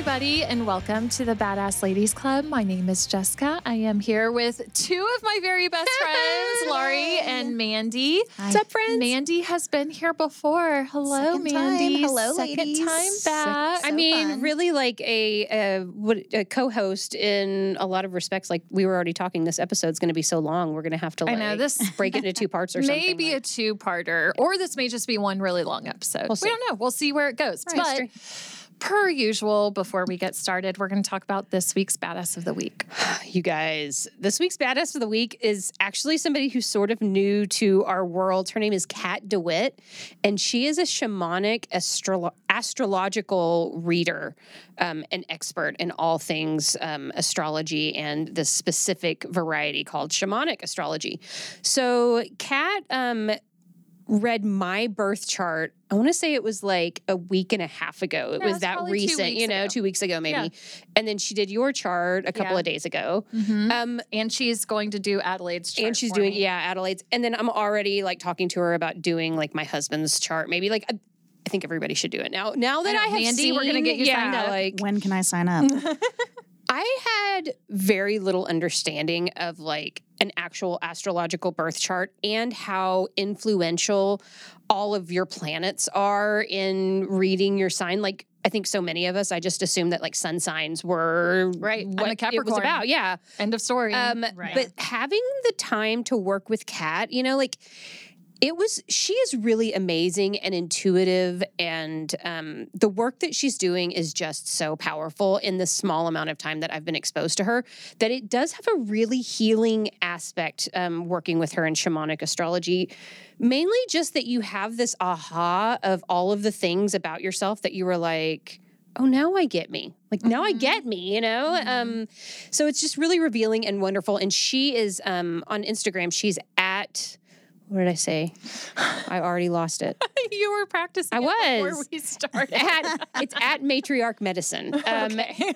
everybody, and welcome to the Badass Ladies Club. My name is Jessica. I am here with two of my very best friends, Laurie and Mandy. What's up, friends? Mandy has been here before. Hello, Second time. Mandy. Hello, Second ladies. time back. I I mean, fun. really, like a, a a co-host in a lot of respects. Like we were already talking, this episode's going to be so long. We're going to have to I like know, this break it into two parts or something. Maybe a two-parter, or this may just be one really long episode. We'll see. We don't know. We'll see where it goes. Right. But History. Per usual, before we get started, we're going to talk about this week's Badass of the Week. you guys. This week's badass of the week is actually somebody who's sort of new to our world. Her name is Kat DeWitt, and she is a shamanic astro- astrological reader, um, an expert in all things um, astrology and the specific variety called shamanic astrology. So, Kat um, read my birth chart. I want to say it was like a week and a half ago. It Yeah, was it's that recent, you know, ago. two weeks ago maybe. Yeah. And then she did your chart a couple Yeah. of days ago. Mhm. Um, And she's going to do Adelaide's chart and she's for doing me. yeah Adelaide's, and then I'm already like talking to her about doing like my husband's chart. Maybe like I, I think everybody should do it now. Now that I I, have Mandy, seen, we're gonna get you yeah, signed up. Like when can I sign up? I had very little understanding of like an actual astrological birth chart and how influential all of your planets are in reading your sign. Like I think so many of us, I just assumed that like sun signs were Right. I'm a what it was about. Yeah. End of story. Um, right. But having the time to work with Kat, you know, like it was, she is really amazing and intuitive. And um, the work that she's doing is just so powerful in the small amount of time that I've been exposed to her that it does have a really healing aspect um, working with her in shamanic astrology. Mainly just that you have this aha of all of the things about yourself that you were like, oh now i get me like now i Mhm. get me you know Mhm. um so it's just really revealing and wonderful and she is um on instagram she's at what did i say i already lost it you were practicing. I it before we started. at, it's at matriarch medicine um okay.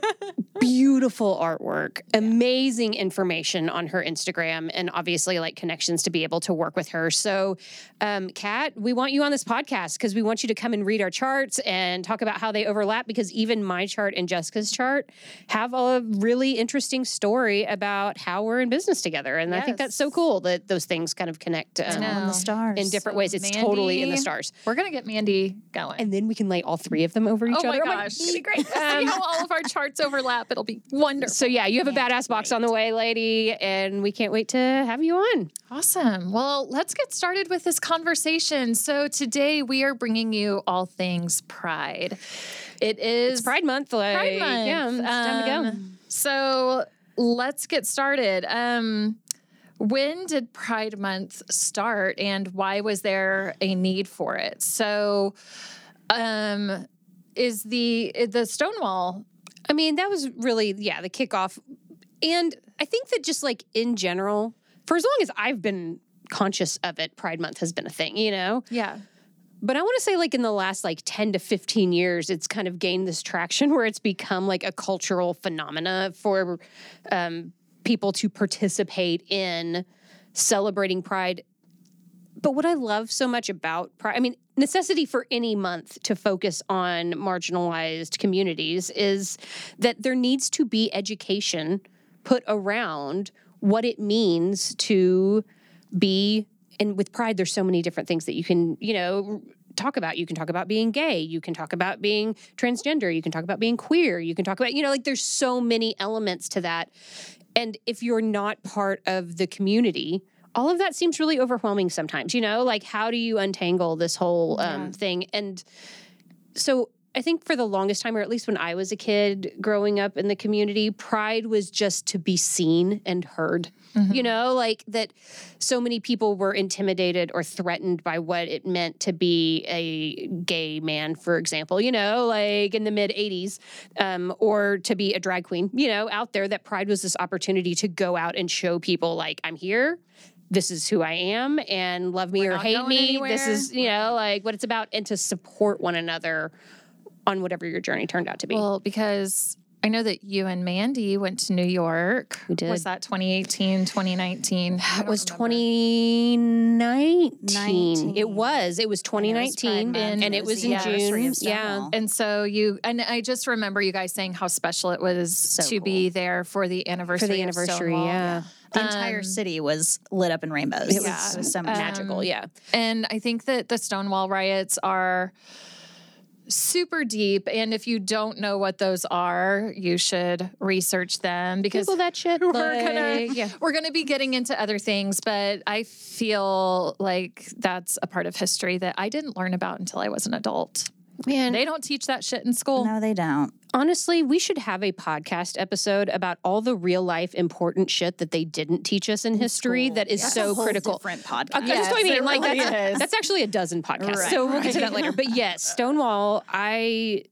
beautiful artwork amazing information on her instagram and obviously like connections to be able to work with her so um kat we want you on this podcast because we want you to come and read our charts and talk about how they overlap because even my chart and jessica's chart have a really interesting story about how we're in business together and i think that's so cool that those things kind of connect um, know. in the stars. in different So ways it's totally in the stars We're gonna get Mandy going. and then we can lay all three of them over each other. oh my gosh, it's gonna be great. See Um, how all of our charts overlap. It'll be wonderful. So yeah, you have a Yeah, badass box on the way, lady, and we can't wait to have you on. Awesome. Well, let's get started with this conversation. So today we are bringing you all things Pride. It is It's Pride Month, like Pride Month. yeah, it's time to go. Um, So let's get started. Um, when did Pride Month start, and why was there a need for it? So, um, is the the Stonewall? I mean, that was really yeah the kickoff, and I think that just like in general, for as long as I've been conscious of it, Pride Month has been a thing, you know. Yeah, But I want to say, like in the last like ten to fifteen years, it's kind of gained this traction where it's become like a cultural phenomena for um, people to participate in celebrating Pride. But what I love so much about Pride, I mean, necessity for any month to focus on marginalized communities is that there needs to be education put around what it means to be and with pride there's so many different things that you can you know talk about you can talk about being gay you can talk about being transgender you can talk about being queer you can talk about you know like there's so many elements to that. And if you're not part of the community all of that seems really overwhelming sometimes you know? Like how do you untangle this whole um, Yeah. thing? And so I think for the longest time, or at least when I was a kid growing up in the community, pride was just to be seen and heard. You know, like that so many people were intimidated or threatened by what it meant to be a gay man, for example, you know, like in the mid 80s, um, or to be a drag queen, you know, out there, that pride was this opportunity to go out and show people, like, I'm here. This is who I am, and love me We're or hate me. anywhere. This is, you know, like what it's about, and to support one another on whatever your journey turned out to be. Well, because I know that you and Mandy went to New York. We did. Was that 2018, 2019? That was 2019. It 19. was. It was I know, it was 2019, Pride and it It was was in the anniversary June. of Yeah. And so you and I just remember you guys saying how special it was So to be there for the anniversary. For the anniversary, Stonewall. yeah. The entire Um, city was lit up in rainbows. It It was was, so um, magical. Magical, yeah. And I think that the Stonewall riots are super deep. And if you don't know what those are, you should research them because Google that shit. we're gonna yeah. we're gonna be getting into other things. But I feel like that's a part of history that I didn't learn about until I was an adult. Man, They don't teach that shit in school. No, they don't. honestly, we should have a podcast episode about all the real life important shit that they didn't teach us in history school. that is That's so a whole critical. Different podcast. That's what I Yes, mean. it Like really that's, that's actually a dozen podcasts. Right, so we'll get to that later. But yes, Stonewall, I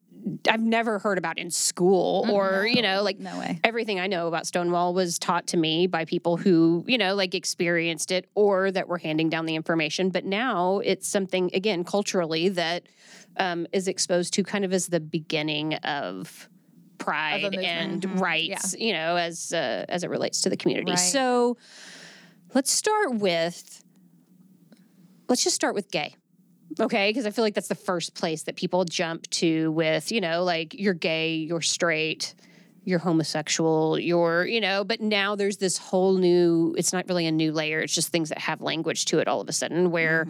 I've never heard about in school mm-hmm. or you know like No way. everything I know about Stonewall was taught to me by people who, you know, like experienced it or that were handing down the information. But now it's something, again, culturally that um, is exposed to kind of as the beginning of pride movement. and Mhm. rights, you know, as uh, as it relates to the community. Right. So let's start with let's just start with gay. Okay, because I feel like that's the first place that people jump to with, you know, like you're gay, you're straight, you're homosexual, you're, you know, but now there's this whole new, it's not really a new layer, it's just things that have language to it all of a sudden, where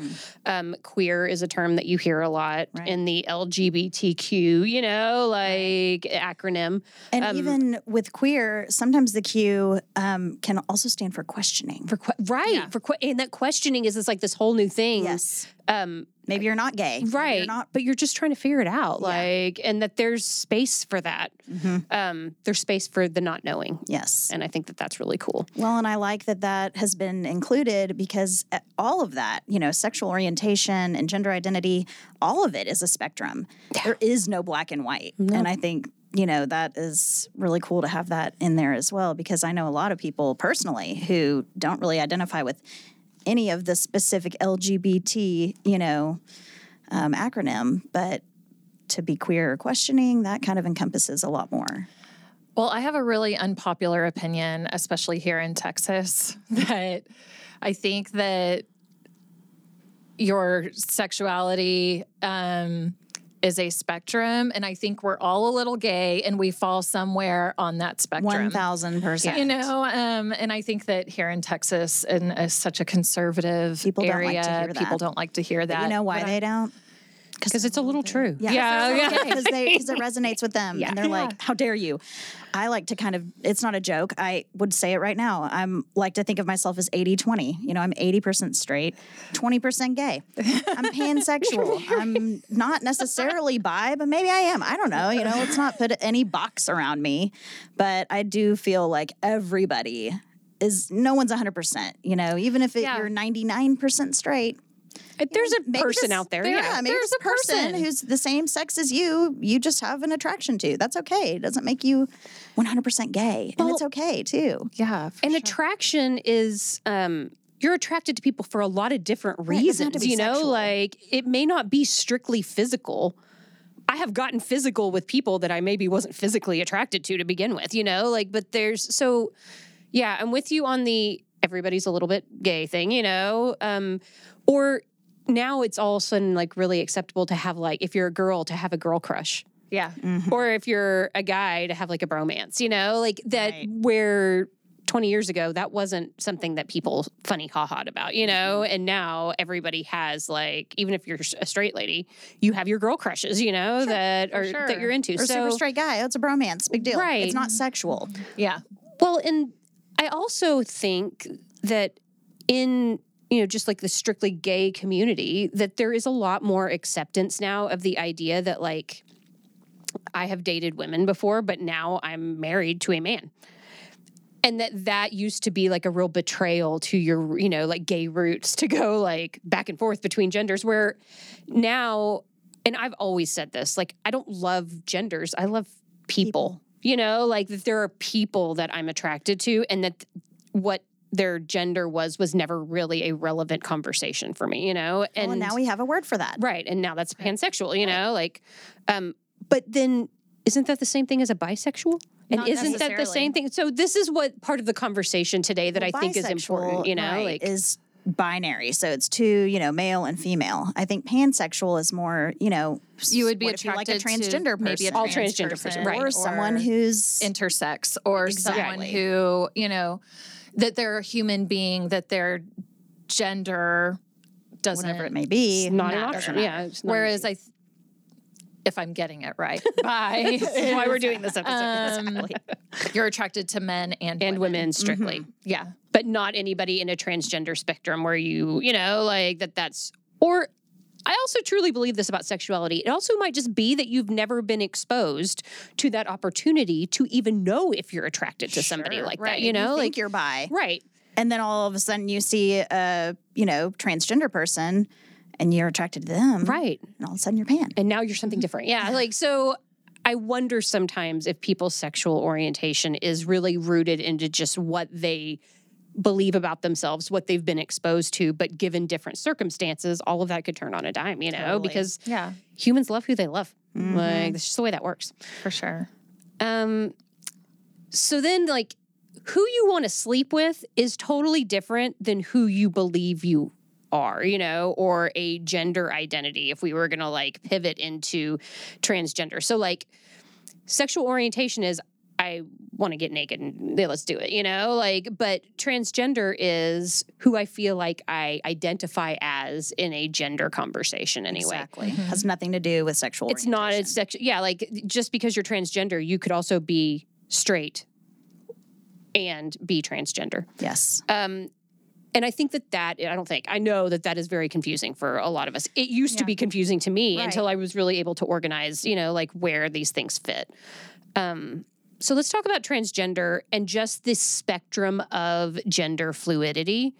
um, queer is a term that you hear a lot Right. in the LGBTQ, you know, like acronym. And Um, even with queer, sometimes the Q um, can also stand for questioning. For que- right, Yeah. for que- and that questioning is this like this whole new thing. yes. Um, Maybe you're not gay. Right You're not. but you're just trying to figure it out Yeah. like and that there's space for that Mhm. um there's space for the not knowing Yes. and i think that that's really cool Well, and I like that that has been included because uh, all of that, you know, sexual orientation and gender identity, all of it is a spectrum. There is no black and white. And I think, you know, that is really cool to have that in there as well because I know a lot of people personally who don't really identify with any of the specific LGBT, you know, um, acronym, but to be queer or questioning, that kind of encompasses a lot more. Well, I have a really unpopular opinion, especially here in Texas, that I think that your sexuality um, is a spectrum, and I think we're all a little gay, and we fall somewhere on that spectrum. 1000%. You know, um, and I think that here in Texas, in a, such a conservative People don't area, like to hear people don't like to hear that. you know why But they don't? because it's a little true Yeah, yeah, because they because it resonates with them, Yeah. and they're like, "How dare you?" I like to kind of. It's not a joke. I would say it right now. I'm like to think of myself as 80-20. You know, I'm eighty percent straight, twenty percent gay. I'm pansexual. I'm not necessarily bi, but maybe I am. I don't know. You know, let's not put any box around me. But I do feel like everybody is. No one's hundred percent. You know, even if it, Yeah. you're ninety nine percent straight. there's a person this- out there Yeah, yeah, maybe there's a person, person. who's the same sex as you. You just have an attraction to. That's okay. It doesn't make you 100% gay, and it's okay too. yeah, for and sure. attraction is um you're attracted to people for a lot of different Right, it doesn't have to reasons be you know sexual. like it may not be strictly physical I have gotten physical with people that I maybe wasn't physically attracted to to begin with, you know, like, but there's so, yeah, I'm with you on the everybody's a little bit gay thing, you know, um, or now it's all of a sudden like really acceptable to have like if you're a girl to have a girl crush yeah. Mm-hmm. or if you're a guy to have like a bromance, you know, like that Right. where 20 years ago that wasn't something that people funny ha-ha about, you know, mm-hmm. and now everybody has like even if you're a straight lady, you have your girl crushes, you know, that for are sure. that you're into. Or so super straight guy. Oh, it's a bromance. Big deal. Right. It's not sexual. Yeah. Well, and I also think that in you know just like the strictly gay community that there is a lot more acceptance now of the idea that like I have dated women before, but now I'm married to a man. And that that used to be like a real betrayal to your, you know, like gay roots to go like back and forth between genders. Where now, and I've always said this, like I don't love genders, I love people. You know, like that there are people that I'm attracted to, and that what their gender was was never really a relevant conversation for me. You know, and well, now we have a word for that. Right. And now that's pansexual, you know, like, um, but then isn't that the same thing as a bisexual? And Not isn't that the same thing? So this is what part of the conversation today that I Well, think is important, you know, right, like is binary. So it's two, you know, male and female. I think pansexual is more, you know, You would be what like a attracted to transgender person, maybe a All trans transgender person, person, right. or someone who's intersex or someone who you know that they're a human being that their gender doesn't whatever it may be. not an option. Yeah. Not whereas i th- if i'm getting it right by why we're doing this episode. um, you're attracted to men and and women strictly, yeah but not anybody in a transgender spectrum where you, you know, like that that's or I also truly believe this about sexuality. It also might just be that you've never been exposed to that opportunity to even know if you're attracted to somebody Sure, like right. that. You know, you like you're bi, right. and then all of a sudden you see a, you know, transgender person, and you're attracted to them, Right. And all of a sudden you're pan. And now you're something different. Yeah. Like, so I wonder sometimes if people's sexual orientation is really rooted into just what they believe about themselves, what they've been exposed to, but given different circumstances, all of that could turn on a dime, you know, Totally. because yeah humans love who they love. Mm-hmm. Like, that's just the way that works. for sure Um, so then, like, who you want to sleep with is totally different than who you believe you are, you know, or a gender identity. If we were going to like pivot into transgender, so like, sexual orientation is I want to get naked and yeah, let's do it, you know, like, but transgender is who I feel like I identify as in a gender conversation anyway. Exactly. Has nothing to do with sexual. It's not a orientation. sex. Yeah, like just because you're transgender, you could also be straight and be transgender. Yes. Um, and I think that that I don't think I know that that is very confusing for a lot of us. It used to be confusing to me Right. until I was really able to organize, you know, like where these things fit. Um, so let's talk about transgender and just this spectrum of gender fluidity.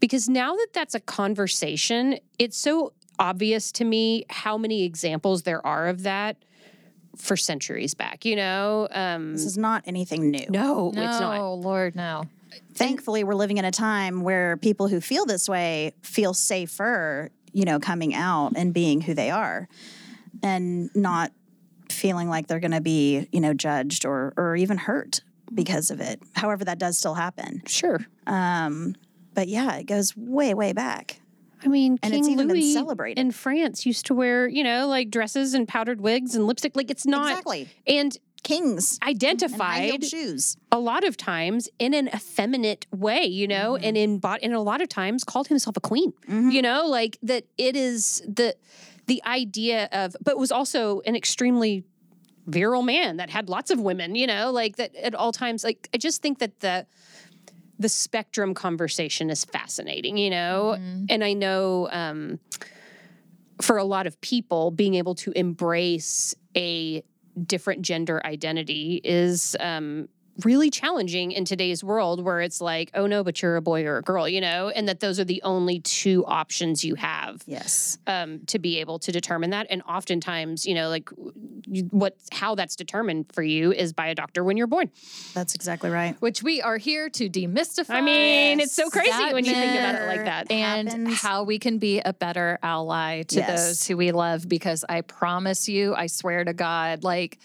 Because now that that's a conversation, it's so obvious to me how many examples there are of that for centuries back, you know? Um, This is not anything new. no, no it's not. Oh, Lord no Thankfully, we're living in a time where people who feel this way feel safer, you know, coming out and being who they are and not feeling like they're going to be, you know, judged or, or even hurt because of it. However, that does still happen. Sure. Um, but yeah, it goes way, way back. I mean, And King it's even been Louis celebrated. in France used to wear, you know, like dresses and powdered wigs and lipstick. Like it's not exactly. and Kings identified shoes. a lot of times in an effeminate way, you know, Mm-hmm. and in bot and a lot of times called himself a queen. You know, like that it is the the idea of but was also an extremely virile man that had lots of women, you know, like that at all times. Like I just think that the the spectrum conversation is fascinating, you know? And I know um, for a lot of people, being able to embrace a different gender identity is um, really challenging in today's world where it's like, oh no, but you're a boy or a girl, you know? And that those are the only two options you have Yes. um, to be able to determine that. And oftentimes, you know, like you, what, how that's determined for you is by a doctor when you're born. That's exactly right. which we are here to demystify. I mean, it's so crazy that when you think about it like that. And Happens. how we can be a better ally to Yes. those who we love. Because I promise you, I swear to God, like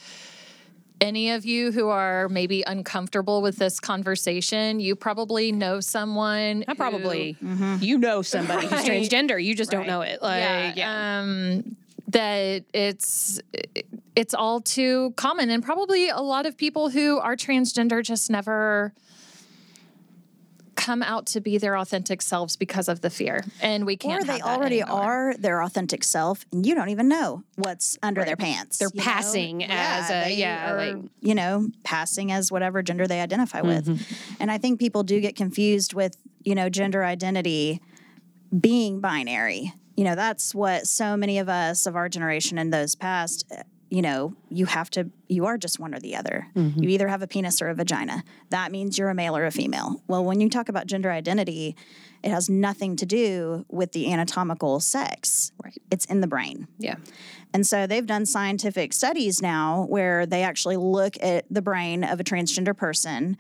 any of you who are maybe uncomfortable with this conversation, you probably know someone. I who- probably, you know, somebody who's transgender. You just don't know it. Like, yeah, yeah. Um, that it's it's all too common, and probably a lot of people who are transgender just never come out to be their authentic selves because of the fear, and we can't. Or they already anymore. are their authentic self, and you don't even know what's under their pants. They're you know? passing as a- they yeah, are, like- Mm-hmm. you know, passing as whatever gender they identify with. And I think people do get confused with, you know, gender identity being binary. You know, that's what so many of us of our generation and those past you know, you have to, you are just one or the other. Mm-hmm. You either have a penis or a vagina. That means you're a male or a female. Well, when you talk about gender identity, it has nothing to do with the anatomical sex. Right. It's in the brain. Yeah. And so they've done scientific studies now where they actually look at the brain of a transgender person.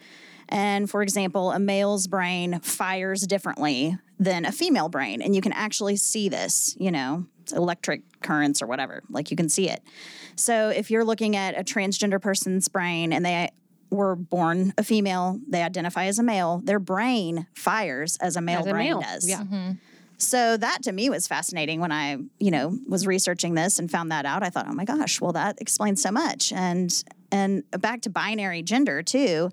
And for example, a male's brain fires differently than a female brain. And you can actually see this, you know, electric currents or whatever, like you can see it. So if you're looking at a transgender person's brain and they were born a female, they identify as a male, their brain fires as a male As a brain male, does. yeah. Mm-hmm. So that to me was fascinating when I, you know, was researching this and found that out. I thought, oh my gosh, well that explains so much. And and back to binary gender too.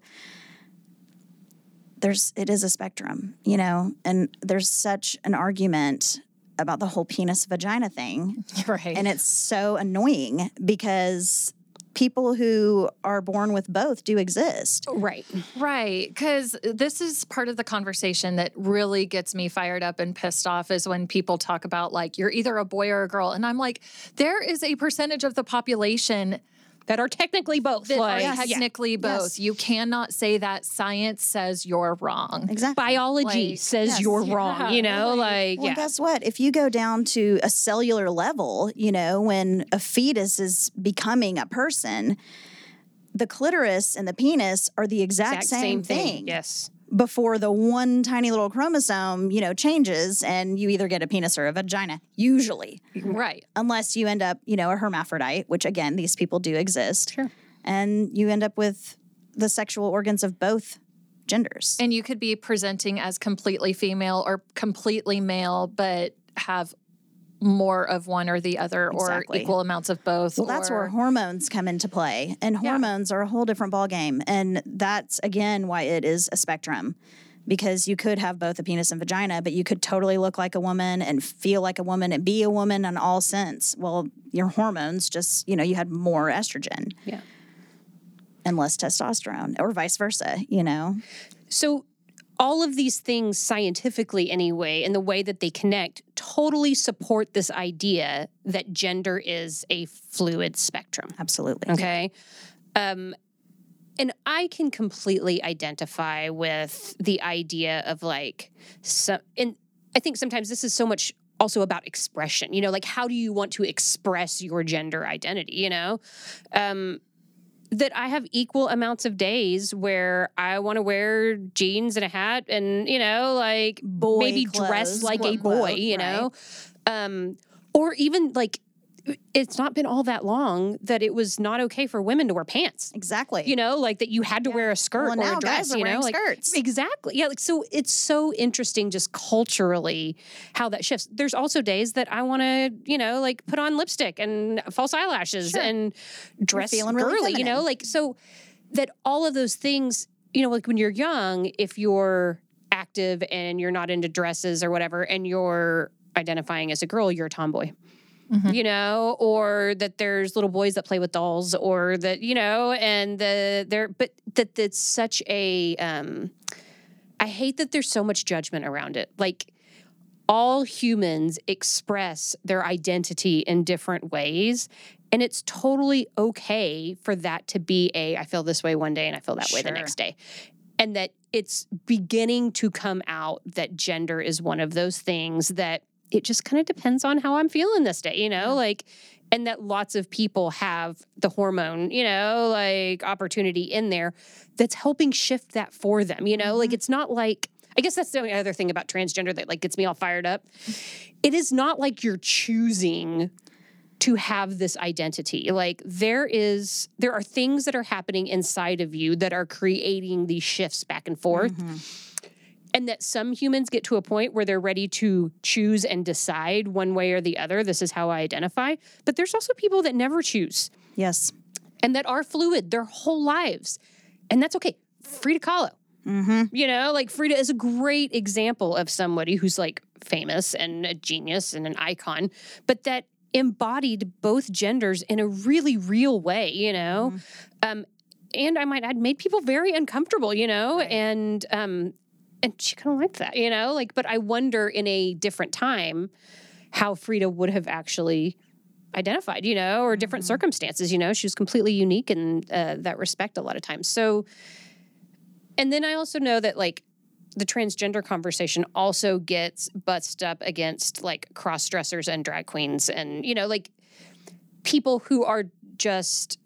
There's it is a spectrum, you know, and there's such an argument about the whole penis vagina thing. Right. And it's so annoying because people who are born with both do exist. Right. Right. Because this is part of the conversation that really gets me fired up and pissed off is when people talk about, like, you're either a boy or a girl. And I'm like, there is a percentage of the population That are technically both. that like, are technically both. Yes. You cannot say that science says you're wrong. Exactly. biology Like, says yes. you're Yeah, wrong. You know, like Well, yeah. guess what? If you go down to a cellular level, you know, when a fetus is becoming a person, the clitoris and the penis are the exact, Exact same, thing. Yes. Before the one tiny little chromosome, you know, changes and you either get a penis or a vagina, usually, Right. unless you end up, you know, a hermaphrodite, which again, these people do exist. Sure. And you end up with the sexual organs of both genders. And you could be presenting as completely female or completely male, but have more of one or the other Exactly. or equal amounts of both. Well, that's where hormones come into play, and Yeah. hormones are a whole different ballgame, and that's again why it is a spectrum, because you could have both a penis and vagina, but you could totally look like a woman and feel like a woman and be a woman in all sense. Well, your hormones just you know you had more estrogen Yeah. and less testosterone, or vice versa. You know, So all of these things scientifically anyway and the way that they connect totally support this idea that gender is a fluid spectrum. absolutely. Okay. Um, and I can completely identify with the idea of like some, and I think sometimes this is so much also about expression, you know, like how do you want to express your gender identity, you know? Um, that I have equal amounts of days where I want to wear jeans and a hat and, you know, like Boy maybe clothes, dress like a boy, quote, you right. know? Um, or even like, it's not been all that long that it was not okay for women to wear pants. Exactly. You know, like that you had to wear a skirt Well, or a dress. you know, like skirts. exactly. Yeah, like so it's so interesting just culturally how that shifts. There's also days that I want to, you know, like put on lipstick and false eyelashes Sure. and dress feeling really girly. you know, like so that all of those things, you know, like when you're young, if you're active and you're not into dresses or whatever, and you're identifying as a girl, you're a tomboy you know, or that there's little boys that play with dolls, or that you know, and the there, but that that's such a. Um, I hate that there's so much judgment around it. Like all humans express their identity in different ways. And it's totally okay for that to be a, I feel this way one day and I feel that way the next day. And that it's beginning to come out that gender is one of those things that it just kind of depends on how I'm feeling this day, you know, like, and that lots of people have the hormone, you know, like opportunity in there that's helping shift that for them, you know, like mm-hmm. it's not like, I guess that's the only other thing about transgender that like gets me all fired up. It is not like you're choosing to have this identity. Like there is there are things that are happening inside of you that are creating these shifts back and forth. Mm-hmm. And that some humans get to a point where they're ready to choose and decide one way or the other. This is how I identify. But there's also people that never choose Yes. and that are fluid their whole lives. And that's okay. Frida Kahlo. You know, like Frida is a great example of somebody who's like famous and a genius and an icon, but that embodied both genders in a really real way, you know? Um, and I might add, made people very uncomfortable, you know? And um, and she kind of liked that, you know? Like, but I wonder in a different time how Frida would have actually identified, you know, or different circumstances. You know, she was completely unique in uh, that respect a lot of times. So, and then I also know that like the transgender conversation also gets butted up against like cross dressers and drag queens and, you know, like people who are just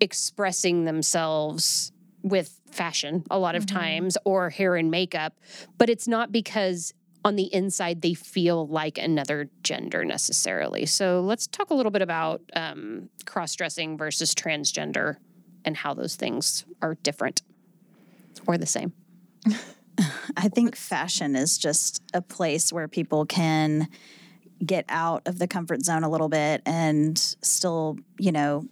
expressing themselves with fashion a lot of times or hair and makeup, but it's not because on the inside they feel like another gender necessarily. So let's talk a little bit about um, cross dressing versus transgender and how those things are different or the same. I think fashion is just a place where people can get out of the comfort zone a little bit and still, you know,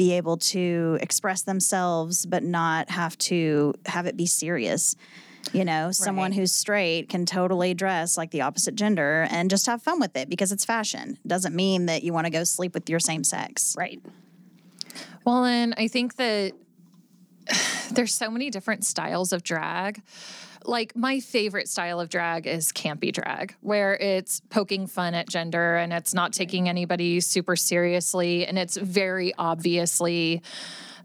be able to express themselves, but not have to have it be serious. You know, someone who's straight can totally dress like the opposite gender and just have fun with it because it's fashion. Doesn't mean that you want to go sleep with your same sex. Right. Well, and I think that there's so many different styles of drag. Like my favorite style of drag is campy drag, where it's poking fun at gender and it's not taking anybody super seriously and it's very obviously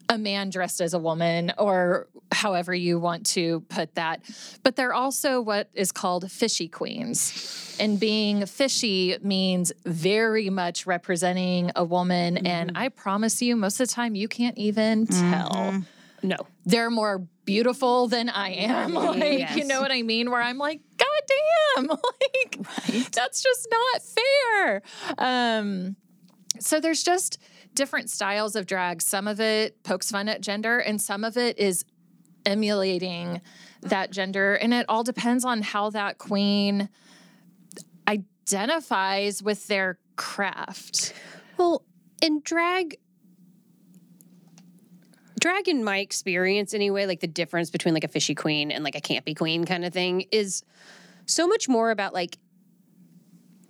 a man dressed as a woman or however you want to put that. But they're also what is called fishy queens. And being fishy means very much representing a woman. And mm-hmm. I promise you, most of the time, you can't even tell. Mm-hmm. No. They're more beautiful than I am. Like, you know what I mean? Where I'm like, God damn, like, that's just not fair. Um, so there's just different styles of drag. Some of it pokes fun at gender, and some of it is emulating that gender. And it all depends on how that queen identifies with their craft. Well, in drag, drag in my experience anyway, like the difference between like a fishy queen and like a campy queen kind of thing is so much more about like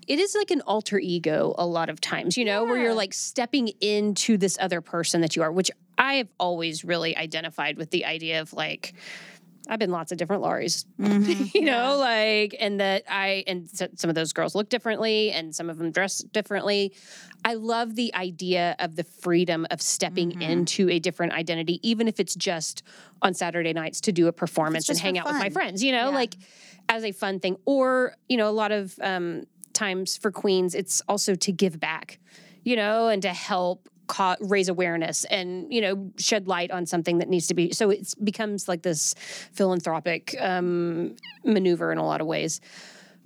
it is like an alter ego a lot of times, you know, where you're like stepping into this other person that you are, which I have always really identified with the idea of like I've been lots of different Lauries, you know, like, and that I, and s- some of those girls look differently and some of them dress differently. I love the idea of the freedom of stepping into a different identity, even if it's just on Saturday nights to do a performance and hang out with my friends, you know, Yeah. like as a fun thing. Or, you know, a lot of um, times for queens, it's also to give back, you know, and to help ca- raise awareness and you know shed light on something that needs to be so it becomes like this philanthropic um, maneuver in a lot of ways.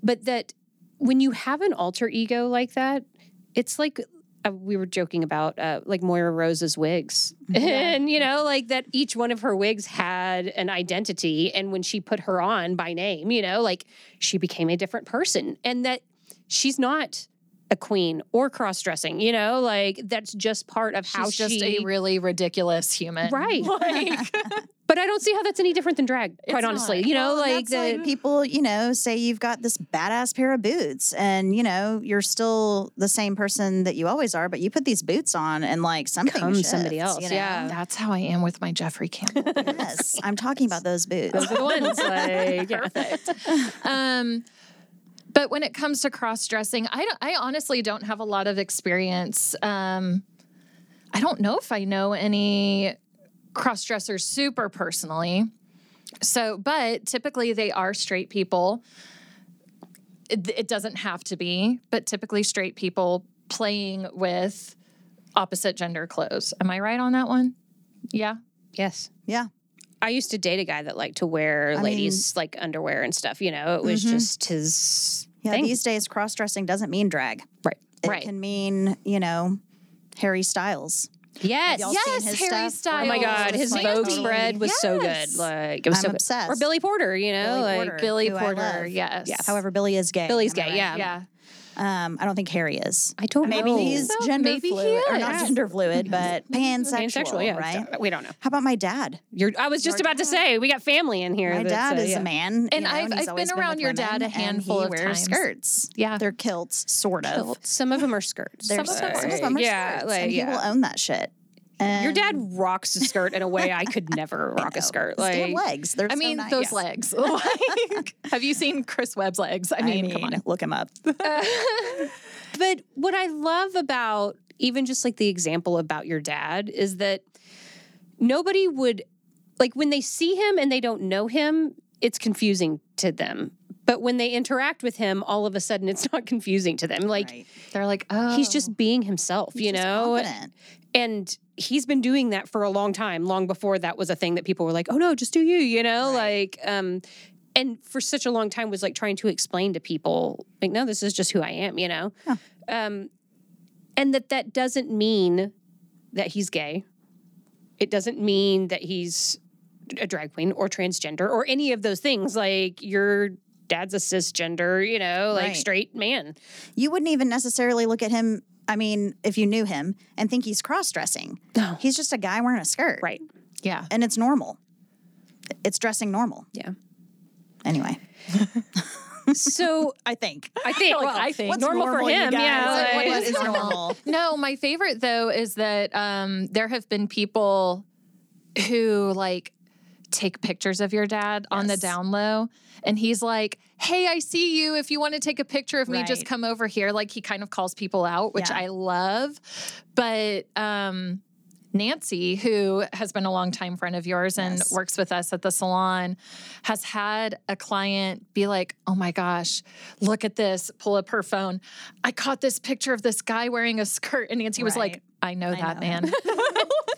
But that when you have an alter ego like that it's like uh, we were joking about uh, like Moira Rose's wigs, and you know, like that each one of her wigs had an identity, and when she put her on by name, you know, like she became a different person, and that she's not a queen or cross dressing, you know, like that's just part of how She's just she. a really ridiculous human. Right. Like, but I don't see how that's any different than drag, quite It's honestly. not. You know, Well, like that's like the people, you know, say you've got this badass pair of boots, and you know you're still the same person that you always are, but you put these boots on, and like something Becomes shifts, somebody else, you know? yeah. that's how I am with my Jeffrey Campbell. Yes, I'm talking about those boots. those are the ones. Like, yeah. um, but when it comes to cross dressing, I don't, I honestly don't have a lot of experience. Um, I don't know if I know any cross dressers super personally. So, but typically they are straight people. It, it doesn't have to be, but typically straight people playing with opposite gender clothes. Am I right on that one? Yeah. Yes. Yeah. I used to date a guy that liked to wear I ladies like underwear and stuff. You know, it was mm-hmm. just his Yeah, thing. these days cross dressing doesn't mean drag. right. It Right. can mean, you know, Harry Styles. Yes. Yes, Harry stuff? Oh my God, his Like, Vogue spread was so good. Like it was I'm so good. obsessed. Or Billy Porter, you know, Billy like Porter. Billy Porter. Yes. Yes. However, Billy is gay. Billy's am gay, right? yeah. Yeah. Um, I don't think Harry is. I don't Maybe know. he's Well, gender maybe he fluid, or not is. gender fluid, but pansexual, pansexual. Yeah, right? we don't know. How about my dad? You're, I was just about to say we got family in here. My dad uh, is yeah. a man, And you know, I've- he's I've been been around with your dad a and handful he of wears times. skirts. Yeah. they're kilts, sort of. Kilts. Some of them are skirts. There's Some of them some are of them are yeah, skirts, like, and he will own that shit. And Your dad rocks a skirt in a way I could never rock a skirt. his damn Like, legs. They're I so mean, nice. those legs. Like, have you seen Chris Webb's legs? I I mean, mean, come on. look him up. but what I love about even just like the example about your dad is that nobody would like when they see him and they don't know him, it's confusing to them. But when they interact with him, all of a sudden it's not confusing to them. Like Right. They're like, oh, he's just oh. being himself, He's you know? confident. And he's been doing that for a long time, long before that was a thing that people were like, "Oh no, just do you," you know? Right. Like um and for such a long time was like trying to explain to people like no, this is just who I am, you know? Yeah. Um and that that doesn't mean that he's gay. It doesn't mean that he's a drag queen or transgender or any of those things like your dad's a cisgender, you know, like Right. straight man. You wouldn't even necessarily look at him. I mean, if you knew him and think he's cross dressing, No. he's just a guy wearing a skirt. Right. yeah. And it's normal. It's dressing normal. Yeah. Anyway, So I think. I think well, I think. What's normal, for normal, you him, yeah. Like- what is normal? No, my favorite though is that um, there have been people who like take pictures of your dad on the down low. And he's like, Hey, I see you. If you want to take a picture of me, just come over here. Like he kind of calls people out, which Yeah. I love. But um, Nancy, who has been a longtime friend of yours and Yes. works with us at the salon, has had a client be like, Oh my gosh, look at this, pull up her phone. I caught this picture of this guy wearing a skirt. And Nancy was like, I know I that know. man.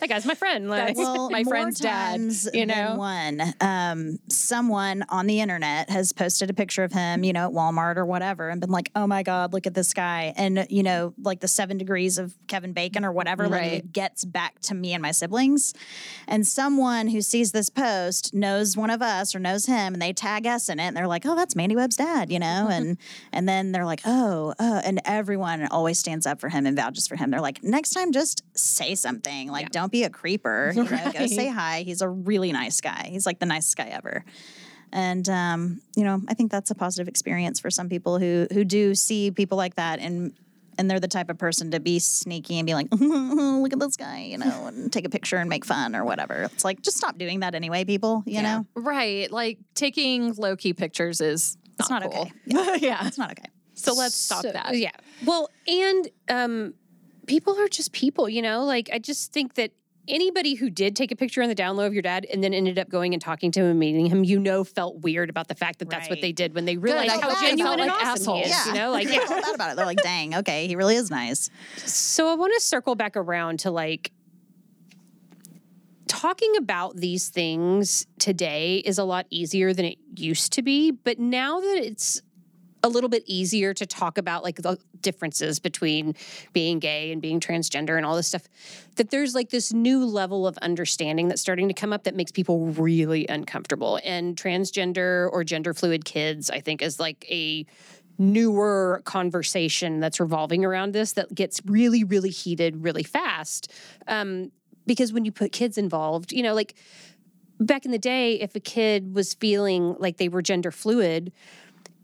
that guy's my friend. Like, well, my friend's dad, you know? one. Um, someone on the internet has posted a picture of him, you know, at Walmart or whatever, and been like, "Oh my God, look at this guy!" And you know, like the seven degrees of Kevin Bacon or whatever, like Right. it gets back to me and my siblings. And someone who sees this post knows one of us or knows him, and they tag us in it, and they're like, "Oh, that's Mandy Webb's dad," you know, and and then they're like, "Oh," uh, and everyone always stands up for him and vouches for him. They're like, "Next time, just say something. Like, don't be a creeper. You know, go say hi. He's a really nice guy. He's like the nicest guy ever." And um, you know, I think that's a positive experience for some people who who do see people like that and and they're the type of person to be sneaky and be like, look at this guy, you know, and take a picture and make fun or whatever. It's like just stop doing that anyway, people. You know, right. Like taking low key pictures is it's not cool. okay. Yeah, yeah. it's not okay. So let's stop So- that. Yeah. Well, and um, people are just people, you know? Like, I just think that anybody who did take a picture on the down low of your dad and then ended up going and talking to him and meeting him, you know, felt weird about the fact that that's what they did when they realized I how felt- genuine felt and like awesome he is, assholes. you know? Like, They yeah. felt bad about it. They're like, dang, okay, he really is nice. So I want to circle back around to like talking about these things today is a lot easier than it used to be, but now that it's a little bit easier to talk about like the differences between being gay and being transgender and all this stuff that there's like this new level of understanding that's starting to come up that makes people really uncomfortable. And transgender or gender fluid kids i think is like a newer conversation that's revolving around this that gets really really heated really fast. Um, because when you put kids involved you know like back in the day if a kid was feeling like they were gender fluid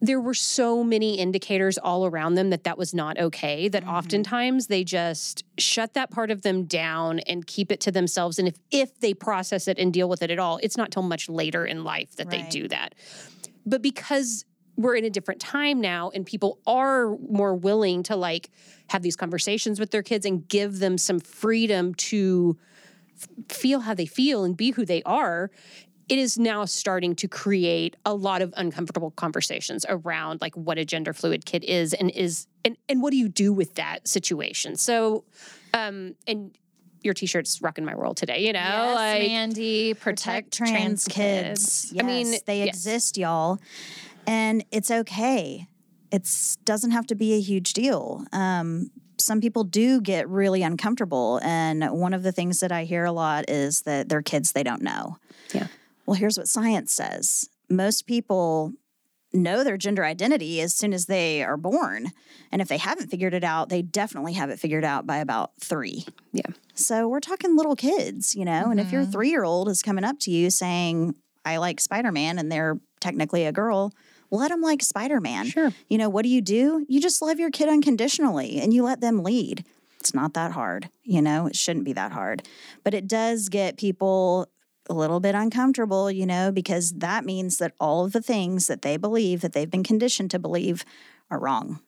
there were so many indicators all around them that that was not okay that mm-hmm. oftentimes they just shut that part of them down and keep it to themselves. And if if they process it and deal with it at all it's not till much later in life that they do that. But because we're in a different time now and people are more willing to like have these conversations with their kids and give them some freedom to feel how they feel and be who they are it is now starting to create a lot of uncomfortable conversations around like what a gender fluid kid is and is and, and what do you do with that situation so um and your t-shirt's rocking my world today you know Yes, like Mandy, protect, trans kids. Yes, I mean, they yes. exist, y'all, and it's okay. It doesn't have to be a huge deal. Um, some people do get really uncomfortable, and one of the things that I hear a lot is that they're kids they don't know. Yeah. Well, here's what science says: most people know their gender identity as soon as they are born, and if they haven't figured it out, they definitely have it figured out by about three. Yeah. So we're talking little kids, you know, and if your Mhm. three year old is coming up to you saying, I like Spider Man, and they're technically a girl, let them like Spider Man. sure You know, what do you do? You just love your kid unconditionally and you let them lead. It's not that hard, you know, it shouldn't be that hard. But it does get people a little bit uncomfortable, you know, because that means that all of the things that they believe that they've been conditioned to believe are wrong.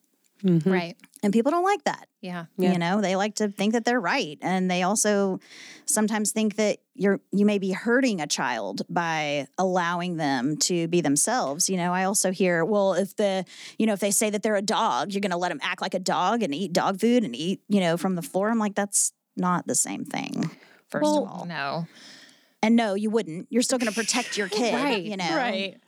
Mm-hmm. Right. And people don't like that. Yeah. Yeah. You know, they like to think that they're right. And they also sometimes think that you're you may be hurting a child by allowing them to be themselves. You know, I also hear, well, if the, you know, if they say that they're a dog, you're gonna let them act like a dog and eat dog food and eat, you know, from the floor. I'm like, that's not the same thing. First Well, of all. No. And no, you wouldn't. You're still gonna protect your kid. Right, You know. Right.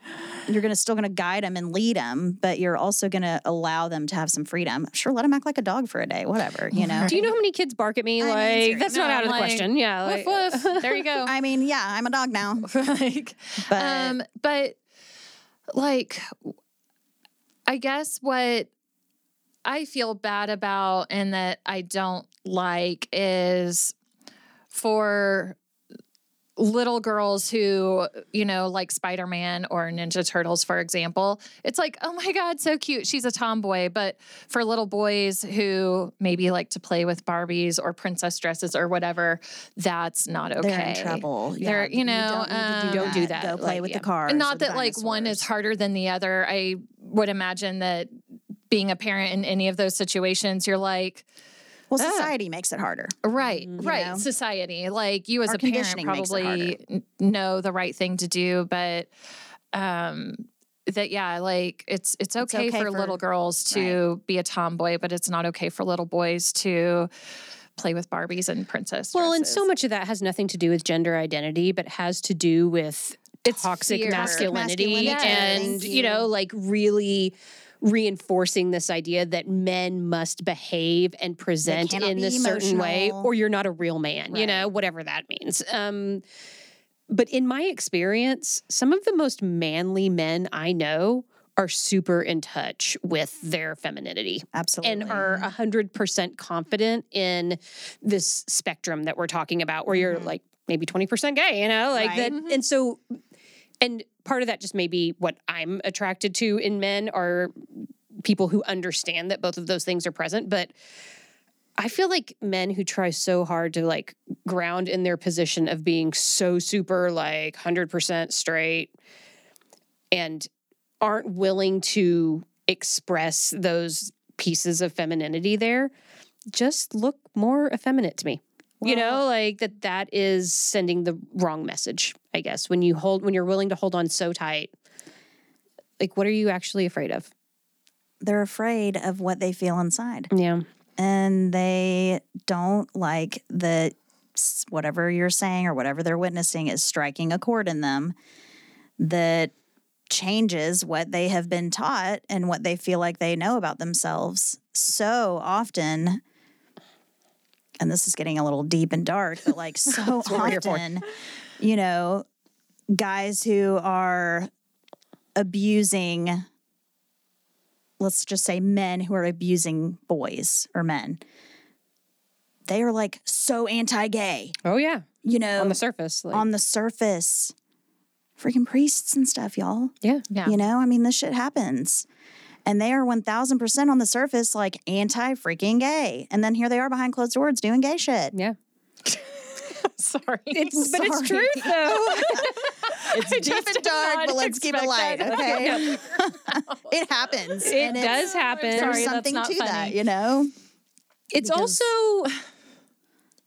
You're gonna still gonna guide them and lead them, but you're also gonna allow them to have some freedom. Sure, let them act like a dog for a day, whatever, you know. Do you know how many kids bark at me? I like that's not No, out of the like, question. Yeah. Like, Woof woof. There you go. I mean, yeah, I'm a dog now. like, But um, but like, I guess what I feel bad about and that I don't like is for little girls who, you know, like Spider Man or Ninja Turtles, for example. It's like, oh my God, so cute. She's a tomboy. But for little boys who maybe like to play with Barbies or princess dresses or whatever, that's not okay. they're in trouble. They're- you know, don't, need to um, Don't do that. Go play Like, with yeah. the cars. and not that like one is harder than the other. I would imagine that being a parent in any of those situations, you're like, Well, Ah. society makes it harder. right, Mm, right, know? society. Like you as Our a parent conditioning makes it probably know the right thing to do, but um that yeah, like it's it's okay, okay for, for- little girls to be a tomboy, but it's not okay for little boys to play with Barbies and princess. well, and so much of that has nothing to do with gender identity, but has to do with It's toxic fear. masculinity, Masculinity, and thank you know, like really reinforcing this idea that men must behave and present in this certain way or you're not a real man you know whatever that means. Um but in my experience some of the most manly men i know are super in touch with their femininity Absolutely. and are 100% confident in this spectrum that we're talking about where you're like maybe 20% gay you know like Mm-hmm. That and so and part of that just may be what i'm attracted to in men are people who understand that both of those things are present but i feel like men who try so hard to like ground in their position of being so super like 100% straight and aren't willing to express those pieces of femininity there just look more effeminate to me. You know like that that is sending the wrong message i guess when you hold when you're willing to hold on so tight. Like what are you actually afraid of? They're afraid of what they feel inside, yeah. And they don't like that whatever you're saying or whatever they're witnessing is striking a chord in them that changes what they have been taught and what they feel like they know about themselves so often. And this is getting a little deep and dark but like so what we're here for. often you know guys who are abusing let's just say men who are abusing boys or men they are like so anti-gay. Oh yeah. You know on the surface like, on the surface. Freaking priests and stuff y'all. Yeah. Yeah. you know i mean this shit happens. And they are 1000% on the surface like anti freaking gay. And then here they are behind closed doors doing gay shit. Yeah Sorry. it's, but it's true, though. It's deep and dark but let's keep it light that. okay? It happens it and does happen. there's Sorry, that's something not to that you know? It's because- also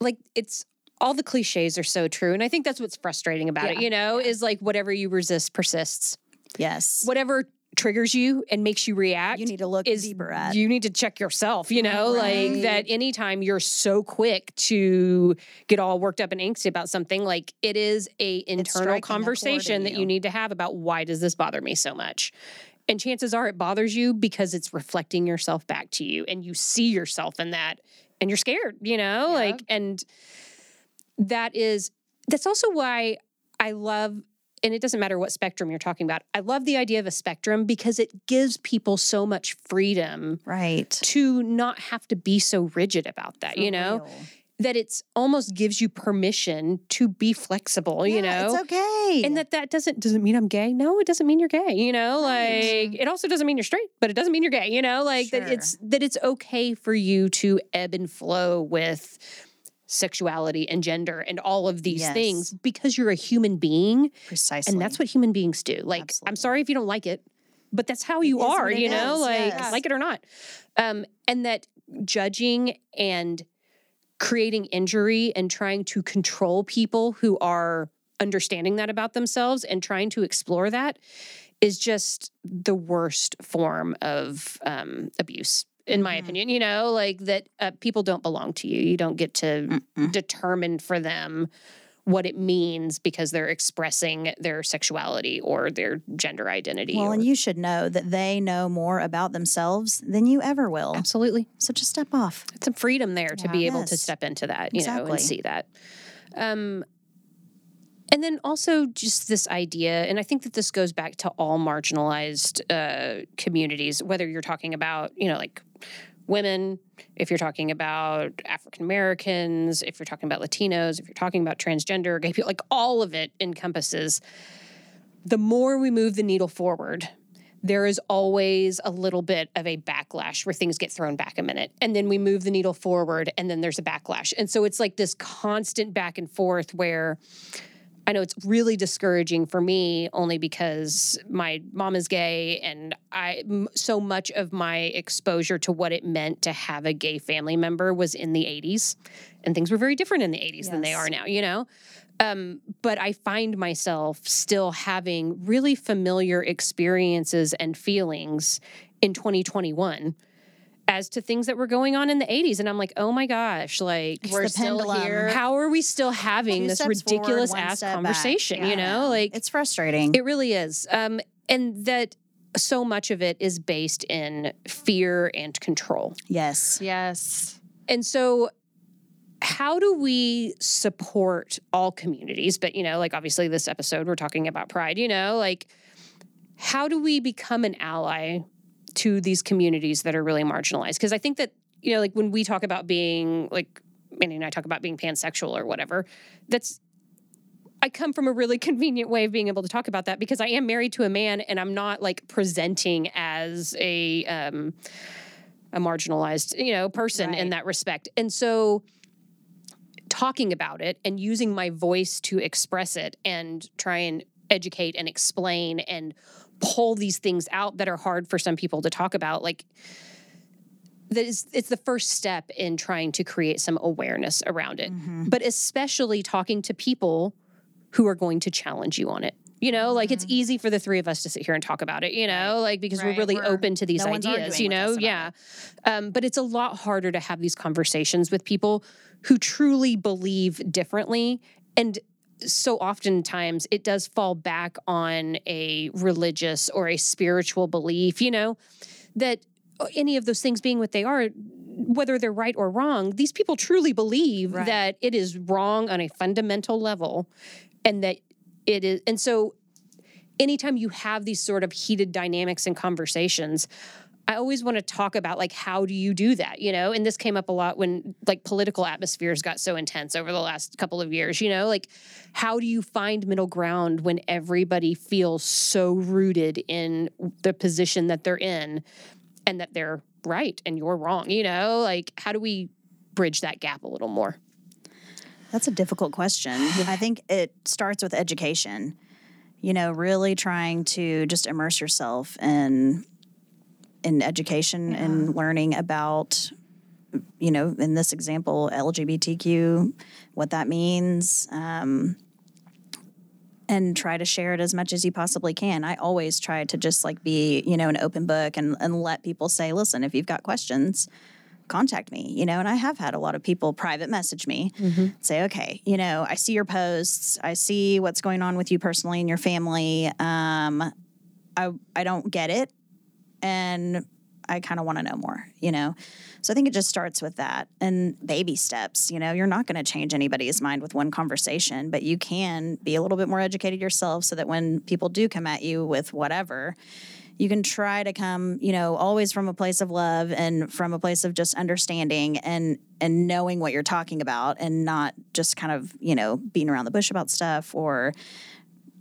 like it's all the cliches are so true and i think that's what's frustrating about it you know is like whatever you resist persists. Yes. Whatever triggers you and makes you react you need to look is deeper at you need to check yourself you know like Right. that anytime you're so quick to get all worked up and angsty about something like it is a internal striking a chord in conversation that you you. need to have about why does this bother me so much and chances are it bothers you because it's reflecting yourself back to you and you see yourself in that and you're scared you know Yeah. like and that is that's also why I love and it doesn't matter what spectrum you're talking about. I love the idea of a spectrum because it gives people so much freedom right to not have to be so rigid about that, you know? real. That it's almost gives you permission to be flexible, you know? it's okay And that that doesn't doesn't mean I'm gay. No, it doesn't mean you're gay. You know, Right. like it also doesn't mean you're straight, but it doesn't mean you're gay. You know, like that it's that it's okay for you to ebb and flow with sexuality and gender and all of these Yes. things because you're a human being precisely and that's what human beings do. Like I'm sorry if you don't like it, but that's how you are, you know, is, like yes. like it or not. Um, and that judging and creating injury and trying to control people who are understanding that about themselves and trying to explore that is just the worst form of um, abuse in my Mhm. opinion you know like that uh, people don't belong to you you don't get to Mm-mm. determine for them what it means because they're expressing their sexuality or their gender identity Well, or- and you should know that they know more about themselves than you ever will. absolutely So just step off. some freedom there to be able to step into that, you know, and see that. Um, and then also just this idea, and I think that this goes back to all marginalized uh, communities, whether you're talking about, you know, like women, if you're talking about African Americans, if you're talking about Latinos, if you're talking about transgender, gay people, like all of it encompasses. The more we move the needle forward, there is always a little bit of a backlash where things get thrown back a minute and then we move the needle forward and then there's a backlash and so it's like this constant back and forth where i know it's really discouraging for me only because my mom is gay and i m- so much of my exposure to what it meant to have a gay family member was in the 80s and things were very different in the 80s than they are now you know? Um, but I find myself still having really familiar experiences and feelings in 2021 as to things that were going on in the 80s. And I'm like, oh my gosh, like, It's We're still pendulum. here. how are we still having Two this steps forward, ridiculous ass step back. conversation? You know, like, It's frustrating. it really is. Um, and that so much of it is based in fear and control. yes. Yes. And so how do we support all communities? But, you know, like obviously this episode, we're talking about pride, you know, like how do we become an ally to these communities that are really marginalized? Because I think that, you know, like when we talk about being like, Mandy and I talk about being pansexual or whatever, that's, I come from a really convenient way of being able to talk about that because I am married to a man and I'm not like presenting as a, um, a marginalized, you know, person in that respect. And so talking about it and using my voice to express it and try and educate and explain and pull these things out that are hard for some people to talk about like that is it's the first step in trying to create some awareness around it. Mhm. but especially talking to people who are going to challenge you on it. You know like it's easy for the three of us to sit here and talk about it you know like because we're really We're- open to these no ideas you know? yeah. um, but it's a lot harder to have these conversations with people who truly believe differently and so oftentimes it does fall back on a religious or a spiritual belief you know that uh, any of those things being what they are whether they're right or wrong these people truly believe Right. that it is wrong on a fundamental level and that it is and so anytime you have these sort of heated dynamics and conversations i always want to talk about like how do you do that you know and this came up a lot when like political atmospheres got so intense over the last couple of years you know like how do you find middle ground when everybody feels so rooted in the position that they're in and that they're right and you're wrong you know like how do we bridge that gap a little more That's a difficult question. I think it starts with education. You know, really trying to just immerse yourself in in education and learning about you know, in this example, LGBTQ, what that means, um, and try to share it as much as you possibly can. I always try to just like be, you know, an open book and, and let people say, listen, if you've got questions, contact me, you know, and I have had a lot of people private message me, say, okay, you know, I see your posts, I see what's going on with you personally and your family. Um, I I don't get it, and I kind of want to know more, you know. So I think it just starts with that and baby steps. You know, you're not going to change anybody's mind with one conversation, but you can be a little bit more educated yourself so that when people do come at you with whatever, you can try to come, you know, always from a place of love and from a place of just understanding and and knowing what you're talking about and not just kind of, you know, being around the bush about stuff or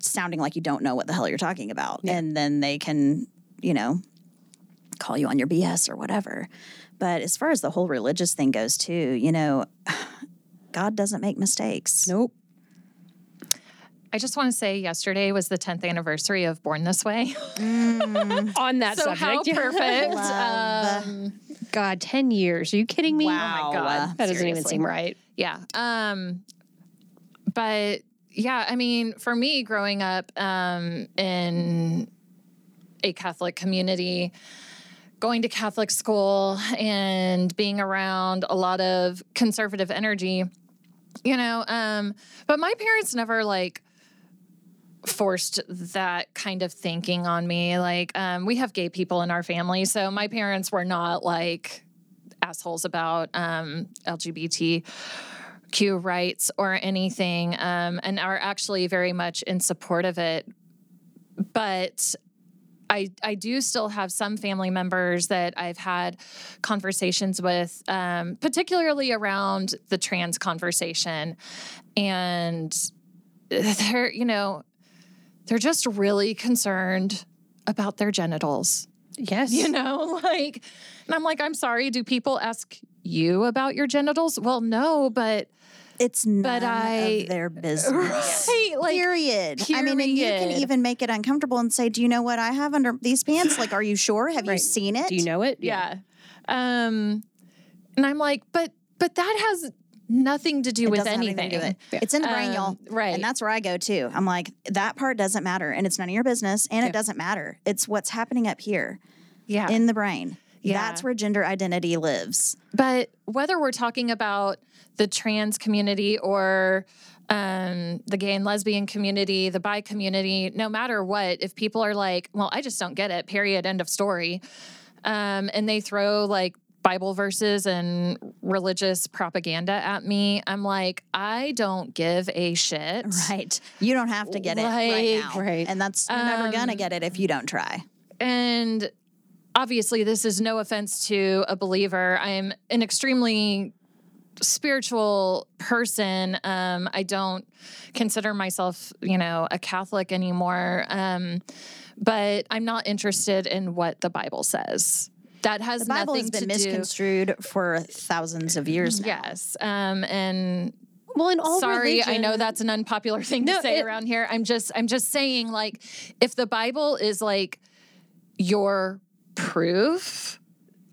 sounding like you don't know what the hell you're talking about. And then they can, you know, call you on your BS or whatever. But as far as the whole religious thing goes too, you know, God doesn't make mistakes. nope I just want to say yesterday was the 10th anniversary of Born This Way. On that so subject. how perfect. Um, God, 10 years. Are you kidding me? Wow. Oh my God. That doesn't even seem right. Yeah. Um, but yeah, I mean, for me, growing up um, in a Catholic community, going to Catholic school and being around a lot of conservative energy, you know, um, but my parents never like forced that kind of thinking on me. Like, um, we have gay people in our family, so my parents were not like assholes about um, LGBTQ rights or anything, um, and are actually very much in support of it. But I, I do still have some family members that I've had conversations with, um, particularly around the trans conversation. And they're, you know, they're just really concerned about their genitals Yes. you know like and i'm like i'm sorry do people ask you about your genitals well no but It's none I- of their business. right like period. I mean, and you can even make it uncomfortable and say, "Do you know what I have under these pants? Like, are you sure? Have you seen it? Do you know it? yeah um and i'm like but but that has nothing to do It with anything anything do with it. It's in the brain, y'all. Um. And that's where I go too. I'm like, that part doesn't matter, and it's none of your business, and Yeah. it doesn't matter. It's what's happening up here yeah in the brain. Yeah. That's where gender identity lives. But whether we're talking about the trans community or um, the gay and lesbian community, the bi community, no matter what, if people are like, well, I just don't get it, period, end of story, um, and they throw like Bible verses and religious propaganda at me, I'm like, I don't give a shit. Right. You don't have to get it right now. right. And that's you're never gonna Um, get it if you don't try. And obviously, this is no offense to a believer. I'm an extremely spiritual person. Um, I don't consider myself, you know, a Catholic anymore. Um, but I'm not interested in what the Bible says. That has The Bible nothing has been to do. misconstrued for thousands of years now. Yes. Um, and Well, in all sorry, I know that's an unpopular thing No, to say it- around here. I'm just I'm just saying like if the Bible is like your proof,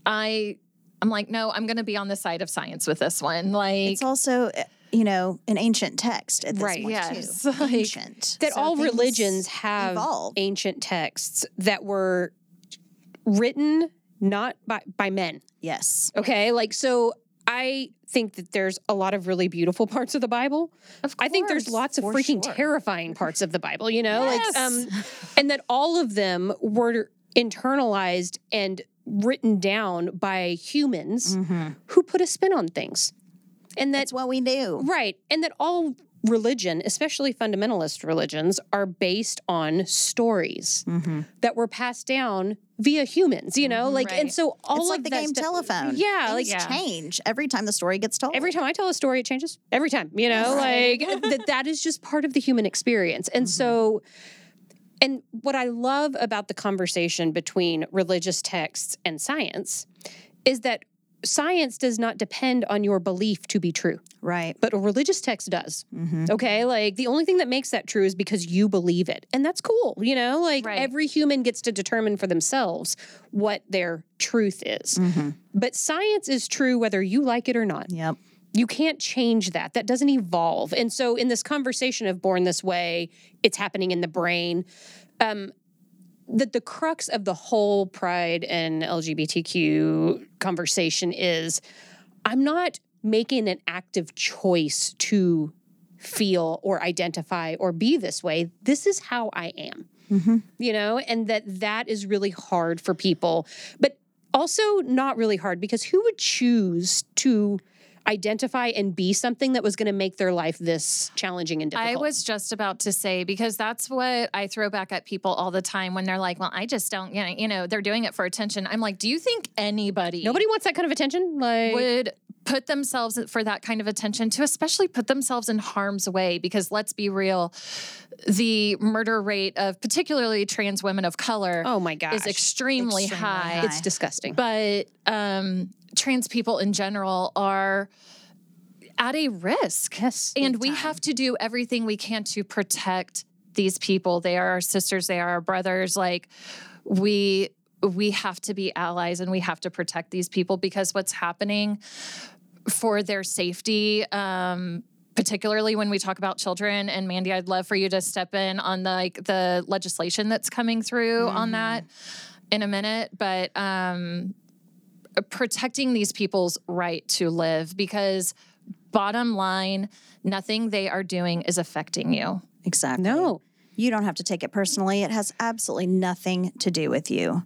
I I'm like no, I'm going to be on the side of science with this one. Like It's also, uh, you know, an ancient text at this Right. point Yes. too. Like- ancient. that So all religions have evolve. ancient texts that were written not by, by men. Yes. Okay. Like, so I think that there's a lot of really beautiful parts of the Bible. of course, I think there's lots of freaking sure. terrifying parts of the Bible, you know? Yes. Like, um, and that all of them were internalized and written down by humans mm-hmm. who put a spin on things. And that That's what we do. Right. And that all religion, especially fundamentalist religions, are based on stories mm-hmm. that were passed down via humans, you know? Mm-hmm. Like, and so all it's of like the game stuff- telephone. Yeah. Like, Things Yeah. change every time the story gets told. every time I tell a story, it changes. Every time, you know, like that, that is just part of the human experience. And so, and what I love about the conversation between religious texts and science is that science does not depend on your belief to be true right. but a religious text does. Mm-hmm. Okay. Like the only thing that makes that true is because you believe it. And that's cool. You know, like Right. every human gets to determine for themselves what their truth is. Mm-hmm. But science is true whether you like it or not. Yep. You can't change that. That doesn't evolve. And so, in this conversation of born this way, it's happening in the brain. Um, that the crux of the whole pride and LGBTQ conversation is I'm not making an active choice to feel or identify or be this way. This is how I am. You know, and that that is really hard for people, but also not really hard because who would choose to identify and be something that was going to make their life this challenging and difficult? I was just about to say because that's what I throw back at people all the time when they're like, "Well, I just don't," you know, you know, they're doing it for attention. I'm like, "Do you think anybody Nobody wants that kind of attention. Like would put themselves for that kind of attention to especially put themselves in harm's way because let's be real, the murder rate of particularly trans women of color oh my gosh, is extremely, Extremely high. high. it's disgusting. But um, trans people in general are at a risk. Yes. And we have to do everything we can to protect these people. They are our sisters, they are our brothers. Like we we have to be allies and we have to protect these people because what's happening for their safety um particularly when we talk about children and Mandy I'd love for you to step in on the like the legislation that's coming through on that in a minute but um protecting these people's right to live because bottom line nothing they are doing is affecting you Exactly. No. You don't have to take it personally. It has absolutely nothing to do with you.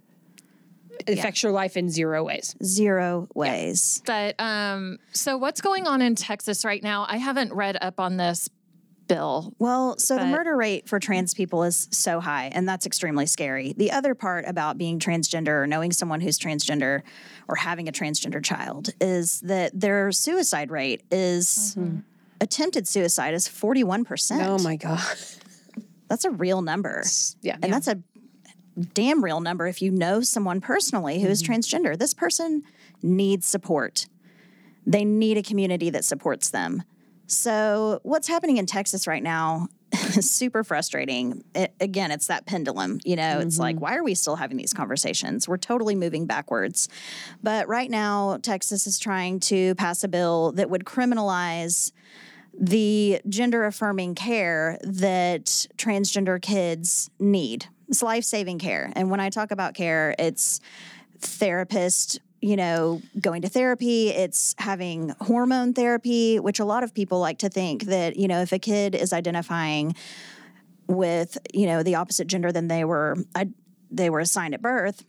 It affects your life in zero ways. Zero ways. But um, so what's going on in Texas right now? I haven't read up on this bill. Well, so the murder rate for trans people is so high, and that's extremely scary. The other part about being transgender or knowing someone who's transgender or having a transgender child is that their suicide rate is mm-hmm. attempted suicide is 41%. Oh my God. That's a real number. Yeah. And that's a damn real number if you know someone personally who is mm-hmm. transgender. This person needs support. They need a community that supports them. So, what's happening in Texas right now is super frustrating. It, again, it's that pendulum. You know, it's like, mm-hmm. why are we still having these conversations? We're totally moving backwards. But right now, Texas is trying to pass a bill that would criminalize the gender affirming care that transgender kids need. It's life saving care. And when I talk about care, it's therapist, you know, going to therapy, it's having hormone therapy, which a lot of people like to think that, you know, if a kid is identifying with, you know, the opposite gender than they were I, they were assigned at birth,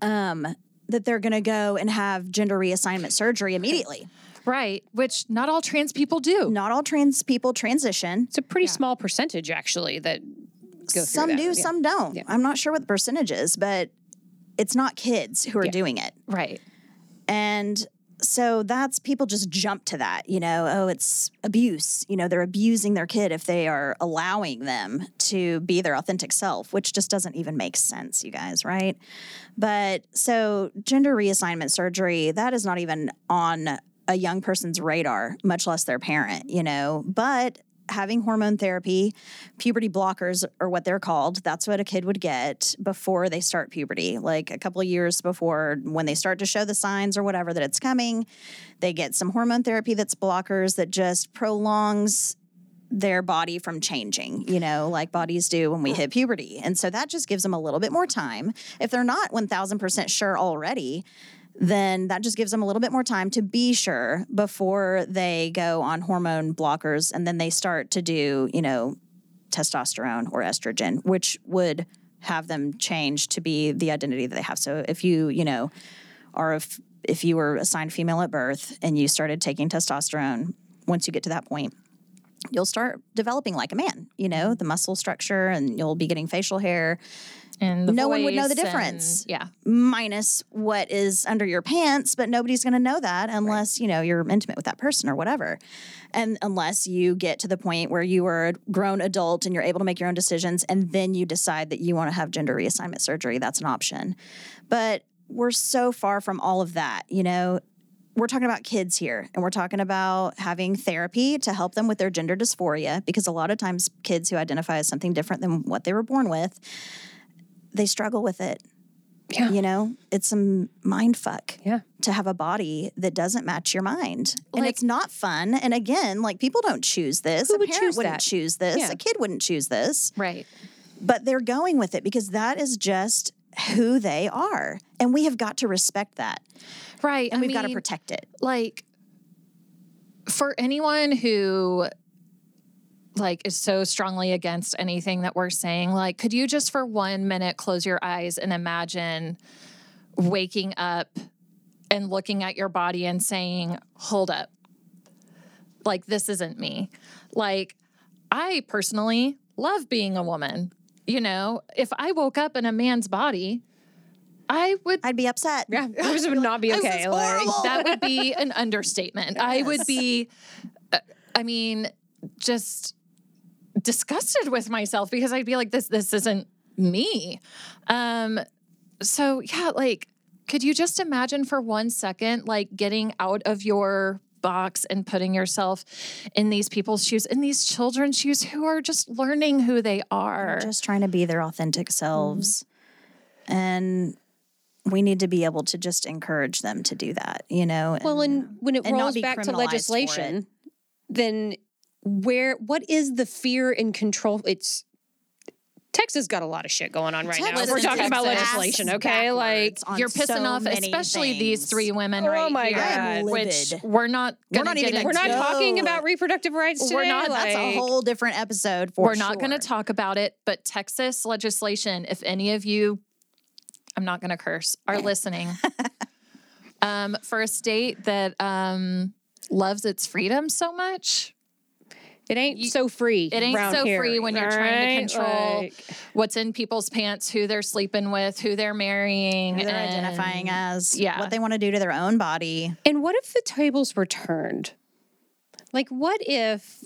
um, that they're going to go and have gender reassignment surgery immediately. Right, which not all trans people do. Not all trans people transition. It's a pretty small percentage, actually, that go through some that. do, Yeah. some don't. Yeah. I'm not sure what the percentage is, but it's not kids who are Yeah. doing it. Right. And so that's people just jump to that, you know, oh, it's abuse. You know, they're abusing their kid if they are allowing them to be their authentic self, which just doesn't even make sense, you guys, right? But so gender reassignment surgery, that is not even on a young person's radar, much less their parent, you know. But having hormone therapy, puberty blockers are what they're called. That's what a kid would get before they start puberty, like a couple years before when they start to show the signs or whatever that it's coming. They get some hormone therapy that's blockers that just prolongs their body from changing, you know, like bodies do when we hit puberty. And so that just gives them a little bit more time. If they're not 1000% sure already, then that just gives them a little bit more time to be sure before they go on hormone blockers and then they start to do, you know, testosterone or estrogen, which would have them change to be the identity that they have. So if you, you know, are if if you were assigned female at birth and you started taking testosterone, once you get to that point, you'll start developing like a man, you know, the muscle structure and you'll be getting facial hair And No one would know the voice and- difference. yeah. minus what is under your pants, but nobody's going to know that unless, you know, you're intimate with that person or whatever. And unless you get to the point where you are a grown adult and you're able to make your own decisions and then you decide that you want to have gender reassignment surgery, that's an option. But we're so far from all of that, you know. We're talking about kids here, and we're talking about having therapy to help them with their gender dysphoria because a lot of times kids who identify as something different than what they were born with, they struggle with it. Yeah. You know, it's a mind fuck Yeah. to have a body that doesn't match your mind. and it's not fun. And again, like people don't choose this. Who a would parent choose wouldn't that? choose this. Yeah. A kid wouldn't choose this. Right. But they're going with it because that is just who they are. And we have got to respect that. Right. And I we've got to protect it. like for anyone who like is so strongly against anything that we're saying like could you just for one minute close your eyes and imagine waking up and looking at your body and saying hold up like this isn't me like i personally love being a woman you know if i woke up in a man's body i would I'd be upset. Yeah. This would not be okay. Like, that would be an understatement. I would be, uh, I mean, just disgusted with myself because I'd be like, this, this isn't me. Um, so yeah, like, could you just imagine for one second, like getting out of your box and putting yourself in these people's shoes, in these children's shoes who are just learning who they are. just trying to be their authentic selves. And we need to be able to just encourage them to do that, you know? Well, and when it and rolls back to criminalized for it. legislation, then where what is the fear and control? It's Texas got a lot of shit going on right now. We're talking about legislation, okay? Like You're pissing so off, especially these three women Oh right my here, God. Which we're not. We're not even we're not. Talking about reproductive rights today. We're not- That's a whole different episode for We're not going to talk about it, but Texas legislation, if any of you, I'm not going to curse, are listening, um, for a state that um, loves its freedom so much, It ain't so free. it ain't so here, free when you're all trying to control Like, what's in people's pants, who they're sleeping with, who they're marrying, Who they're and- identifying as, yeah. what they want to do to their own body. and what if the tables were turned? Like, what if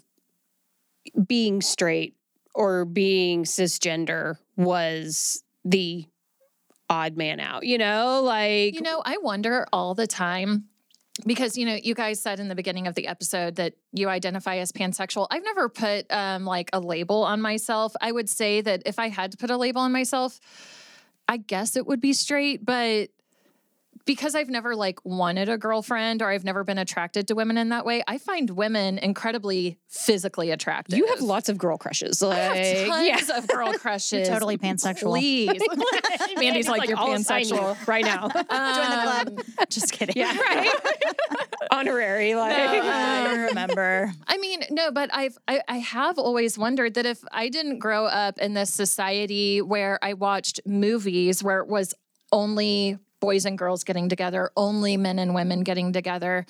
being straight or being cisgender was the odd man out? You know, like You know, I wonder all the time because you know you guys said in the beginning of the episode that you identify as pansexual. I've never put um, like a label on myself. I would say that if i had to put a label on myself i guess it would be straight but because i've never like wanted a girlfriend or i've never been attracted to women in that way i find women incredibly physically attractive you have lots of girl crushes. Like, I have tons yeah. of girl crushes totally pansexual. please mandy's like, you're I'll assign you pansexual right now. Join the Um, club. Just kidding. yeah, right. Honorary, like I remember. I mean, no, but I've I, I have always wondered that if I didn't grow up in this society where I watched movies where it was only boys and girls getting together, only men and women getting together,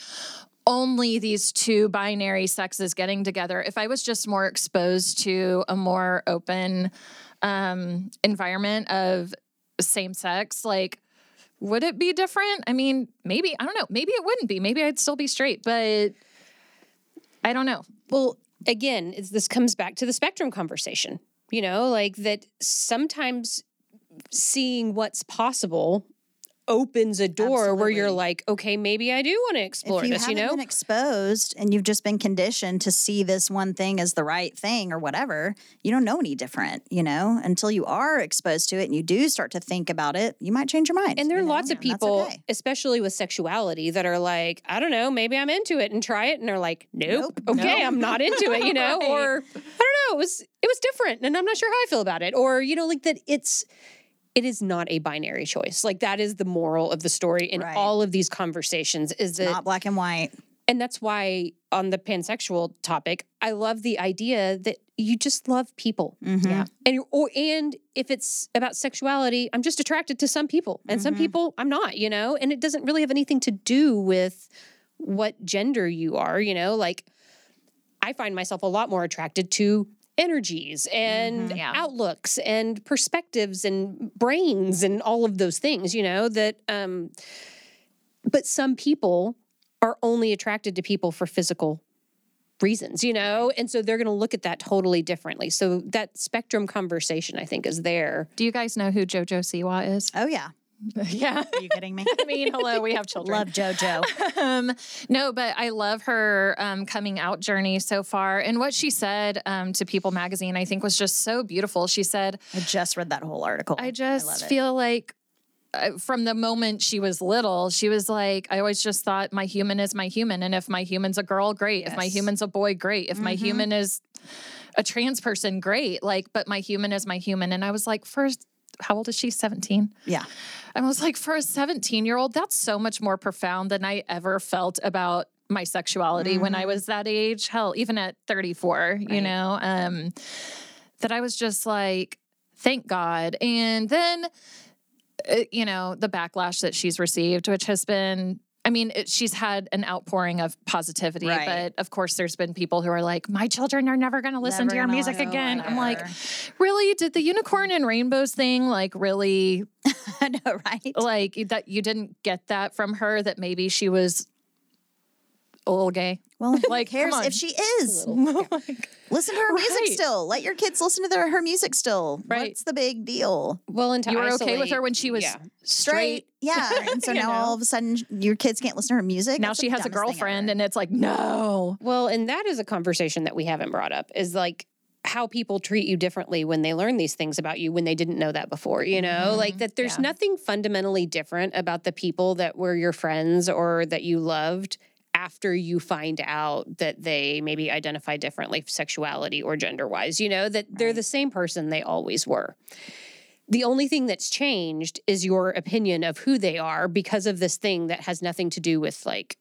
only these two binary sexes getting together, if I was just more exposed to a more open um, environment of same sex, like would it be different? I mean, maybe, I don't know. Maybe it wouldn't be. Maybe I'd still be straight, but I don't know. Well, again, this comes back to the spectrum conversation. You know, like that sometimes seeing what's possible opens a door where you're like, okay, maybe I do want to explore if you this, you know? been exposed and you've just been conditioned to see this one thing as the right thing or whatever, you don't know any different, you know, until you are exposed to it and you do start to think about it, you might change your mind. And there are you know, lots of people, okay. especially with sexuality, that are like, I don't know, maybe I'm into it and try it. And they're like, nope, Nope. okay, Nope. I'm not into it, you know? Right. Or I don't know, it was it was different and I'm not sure how I feel about it. Or, you know, like that it's it is not a binary choice. Like that is the moral of the story in Right. all of these conversations is that Not black and white. and that's why on the pansexual topic, I love the idea that you just love people. Mhm. Yeah. And or and if it's about sexuality, I'm just attracted to some people, and some Mhm. people I'm not, you know. And it doesn't really have anything to do with what gender you are, you know. Like I find myself a lot more attracted to energies and Mhm. Yeah. outlooks and perspectives and brains and all of those things, you know. That um, but some people are only attracted to people for physical reasons, you know? And so they're going to look at that totally differently. So that spectrum conversation, I think, is there. Do you guys know who JoJo Siwa is? Oh, yeah. yeah. Are you kidding me? I mean, hello, we have children. Love JoJo. um, no, but I love her um, coming out journey so far. And what she said um, to People magazine, I think, was just so beautiful. She said, I just read that whole article. I just it. feel like uh, from the moment she was little, she was like, I always just thought my human is my human. And if my human's a girl, great. If my human's a boy, great. If my Mhm. human is a trans person, great. Like, but my human is my human. And I was like, first, how old is she? 17. Yeah. I was like, for a 17 year old, that's so much more profound than I ever felt about my sexuality when I Mhm. was that age. Hell, even at 34, you know, um, that I was just like, thank God. And then, uh, you know, the backlash that she's received, which has been. I mean, it, she's had an outpouring of positivity, Right. but of course, there's been people who are like, "My children are never going to listen Never to your music again." I'm like, "Really? Did the unicorn and rainbows thing like really know, right? like that you didn't get that from her that maybe she was a little gay Well, who Like, come cares if she is? Listen to her music still. Let your kids listen to their, her music still. Right. What's the big deal? Well, and You were okay with her when she was yeah. straight. Yeah. And so now know? all of a sudden your kids can't listen to her music. Now That's she has a girlfriend, and it's like, no. Well, and that is a conversation that we haven't brought up is like how people treat you differently when they learn these things about you when they didn't know that before, you know? Like that there's Mm-hmm. Yeah. nothing fundamentally different about the people that were your friends or that you loved after you find out that they maybe identify differently sexuality or gender wise, you know, that they're Right. the same person they always were. The only thing that's changed is your opinion of who they are because of this thing that has nothing to do with like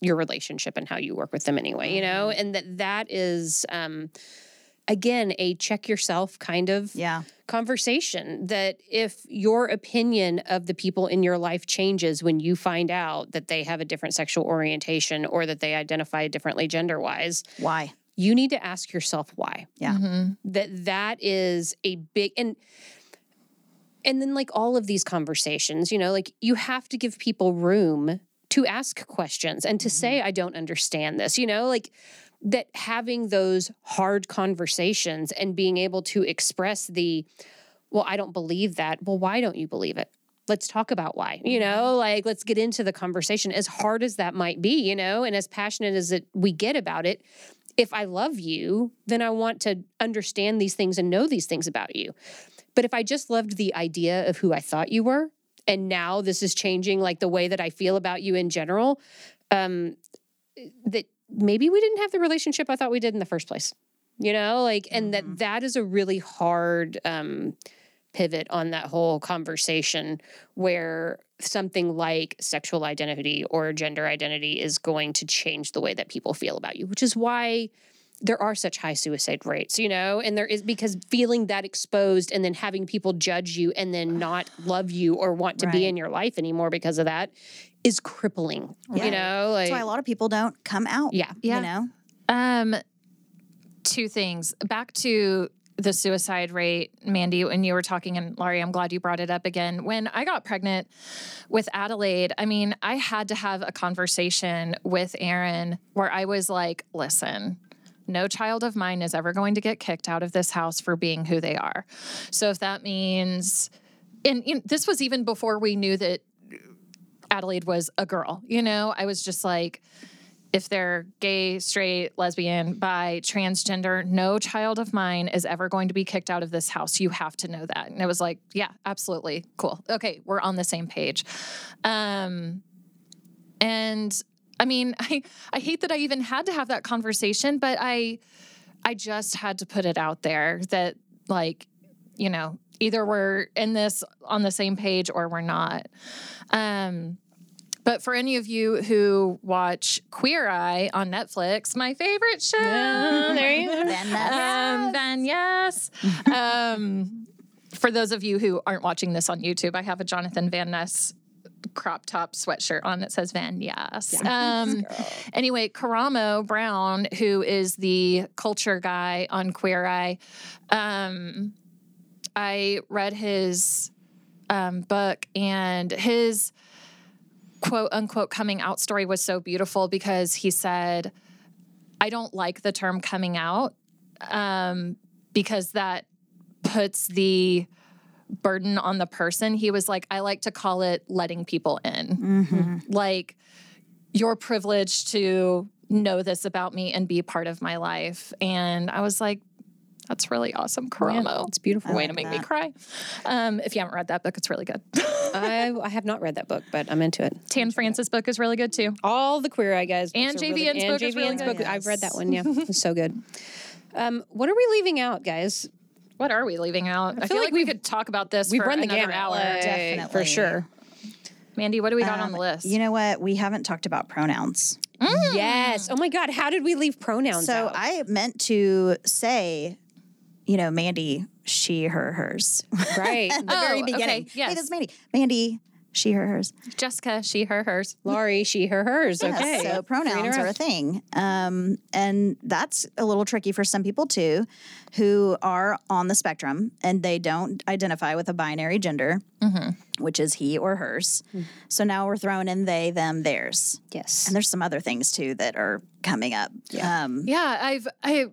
your relationship and how you work with them anyway, you know? And that that is um again a check yourself kind of Yeah. conversation that if your opinion of the people in your life changes when you find out that they have a different sexual orientation or that they identify differently gender wise, Why? you need to ask yourself why Yeah. Mhm. that that is a big and and then like all of these conversations you know like you have to give people room to ask questions and to say i don't understand this you know like that having those hard conversations and being able to express the well i don't believe that. Well why don't you believe it? Let's talk about why you know? Like let's get into the conversation as hard as that might be you know? And as passionate as it we get about it if I love you, then I want to understand these things and know these things about you. But if I just loved the idea of who I thought you were, and now this is changing like the way that I feel about you in general, um, that maybe we didn't have the relationship I thought we did in the first place. You know, like, and that that is a really hard um, pivot on that whole conversation where something like sexual identity or gender identity is going to change the way that people feel about you, which is why there are such high suicide rates, you know, and there is because feeling that exposed and then having people judge you and then not love you or want to Right. be in your life anymore because of that is crippling, Yeah. you know, like That's why a lot of people don't come out. yeah. Yeah. You know? Um, two things. Back to the suicide rate, Mandy, when you were talking, and Laurie, I'm glad you brought it up again. When I got pregnant with Adelaide, I mean, I had to have a conversation with Aaron where I was like, listen, no child of mine is ever going to get kicked out of this house for being who they are. So if that means, and you know, this was even before we knew that Adelaide was a girl, you know, I was just like, if they're gay, straight, lesbian, bi, transgender, no child of mine is ever going to be kicked out of this house. You have to know that. And it was like, yeah, absolutely. Cool. Okay, we're on the same page. Um and I mean, I I hate that I even had to have that conversation, but I I just had to put it out there that like, you know, either we're in this on the same page or we're not. Um but for any of you who watch Queer Eye on Netflix, my favorite show, there you go. Then that's- um, then yes. um, for those of you who aren't watching this on YouTube, I have a Jonathan Van Ness crop top sweatshirt on that says Van Yes. Um, anyway, Karamo Brown, who is the culture guy on Queer Eye, um, I read his um, book and his quote unquote coming out story was so beautiful because he said, I don't like the term coming out um, because that puts the burden on the person. He was like, I like to call it letting people in. Mm-hmm. Like, you're privileged to know this about me and be part of my life. And I was like, that's really awesome, Karamo. It's beautiful. I Way like to make that. me cry. Um, if you haven't read that book, it's really good. I, I have not read that book, but I'm into it. Tan France's book is really good too. All the Queer Eye guys. And are really- JVN's and book is really JVN's good. book. I've read that one. Yeah, it's so good. Um, what are we leaving out, guys? What are we leaving out? I, feel, like like, we could talk about this We've for run the another gamut, hour. Definitely. for sure. Mandy, what do we got on Um, the list? You know what? We haven't talked about pronouns. Yes. Oh my God, how did we leave pronouns So out? I meant to say, you know, Mandy, she, her, hers. right. At the very Oh, okay, beginning. yes. Hey, that's Mandy. Mandy, she, her, hers. Jessica, she, her, hers. Laurie, she, her, hers. Yeah, Okay. So pronouns are a thing. Um, and that's a little tricky for some people too, who are on the spectrum and they don't identify with a binary gender, which is he or hers. So now we're throwing in they, them, theirs. Yes. And there's some other things too that are coming up. Um, Yeah, I've I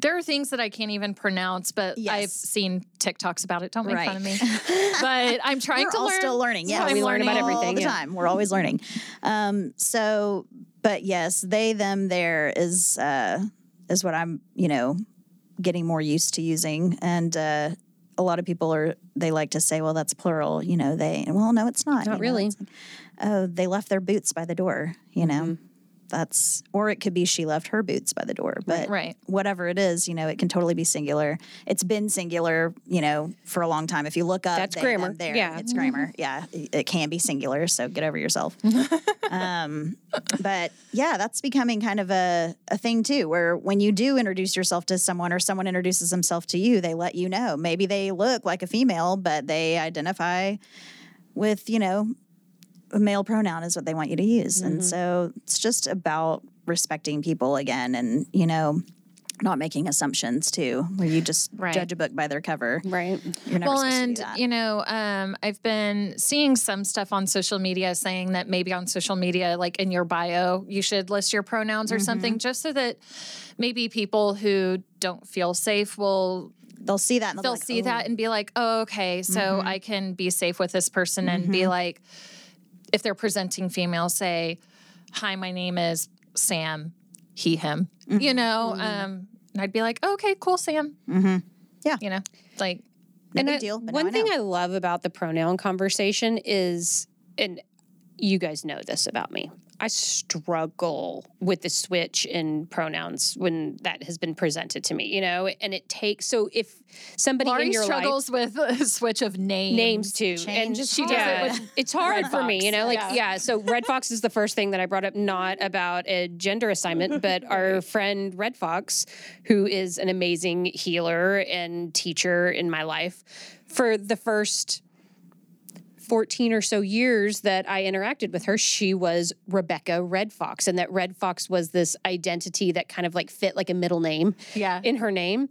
there are things that I can't even pronounce, but I've seen TikToks about it. Don't make fun of me. but I'm trying we're to all learn. still learning. Yeah, I'm we learn about everything, all the yeah. time. We're always learning. Um, so, but yes, they, them, there is uh, is what I'm, you know, getting more used to using, and uh, a lot of people are they like to say, well, that's plural. You know, they. Well, no, it's not. Not you know, really. like, oh, they left their boots by the door. You know. Mm-hmm. That's, or it could be she left her boots by the door, but Right. whatever it is, you know, it can totally be singular. It's been singular, you know, for a long time. If you look up, That's they, grammar. there, Yeah. it's grammar. Yeah, it it can be singular, so get over yourself. um, but yeah, that's becoming kind of a, a thing too, where when you do introduce yourself to someone or someone introduces themselves to you, they let you know. Maybe they look like a female, but they identify with, you know, a male pronoun is what they want you to use. And so it's just about respecting people again and, you know, not making assumptions too, where you just Right. judge a book by their cover. right. Well, and to do that. you know, um, I've been seeing some stuff on social media saying that maybe on social media, like in your bio, you should list your pronouns or Mm-hmm. something, just so that maybe people who don't feel safe will they'll see that and they'll, they'll be like, see "Oh, that and be like, oh, okay, so Mm-hmm. I can be safe with this person and be like, if they're presenting female, say, hi, my name is Sam, he, him, Mm-hmm. you know, um, and I'd be like, okay, cool, Sam. Mm-hmm. Yeah. You know, like, No and deal. One I thing. I love about the pronoun conversation is, and you guys know this about me. I struggle with the switch in pronouns when that has been presented to me, you know, and it takes so if somebody in Laurie your life struggles with a switch of names. names too. Change and is she does it with it's hard Red for me, you know, like Yeah. yeah. So Red Fox is the first thing that I brought up, not about a gender assignment, but our friend Red Fox, who is an amazing healer and teacher in my life, for the first 14 or so years that I interacted with her, she was Rebecca Red Fox. And that Red Fox was this identity that kind of like fit like a middle name Yeah. in her name.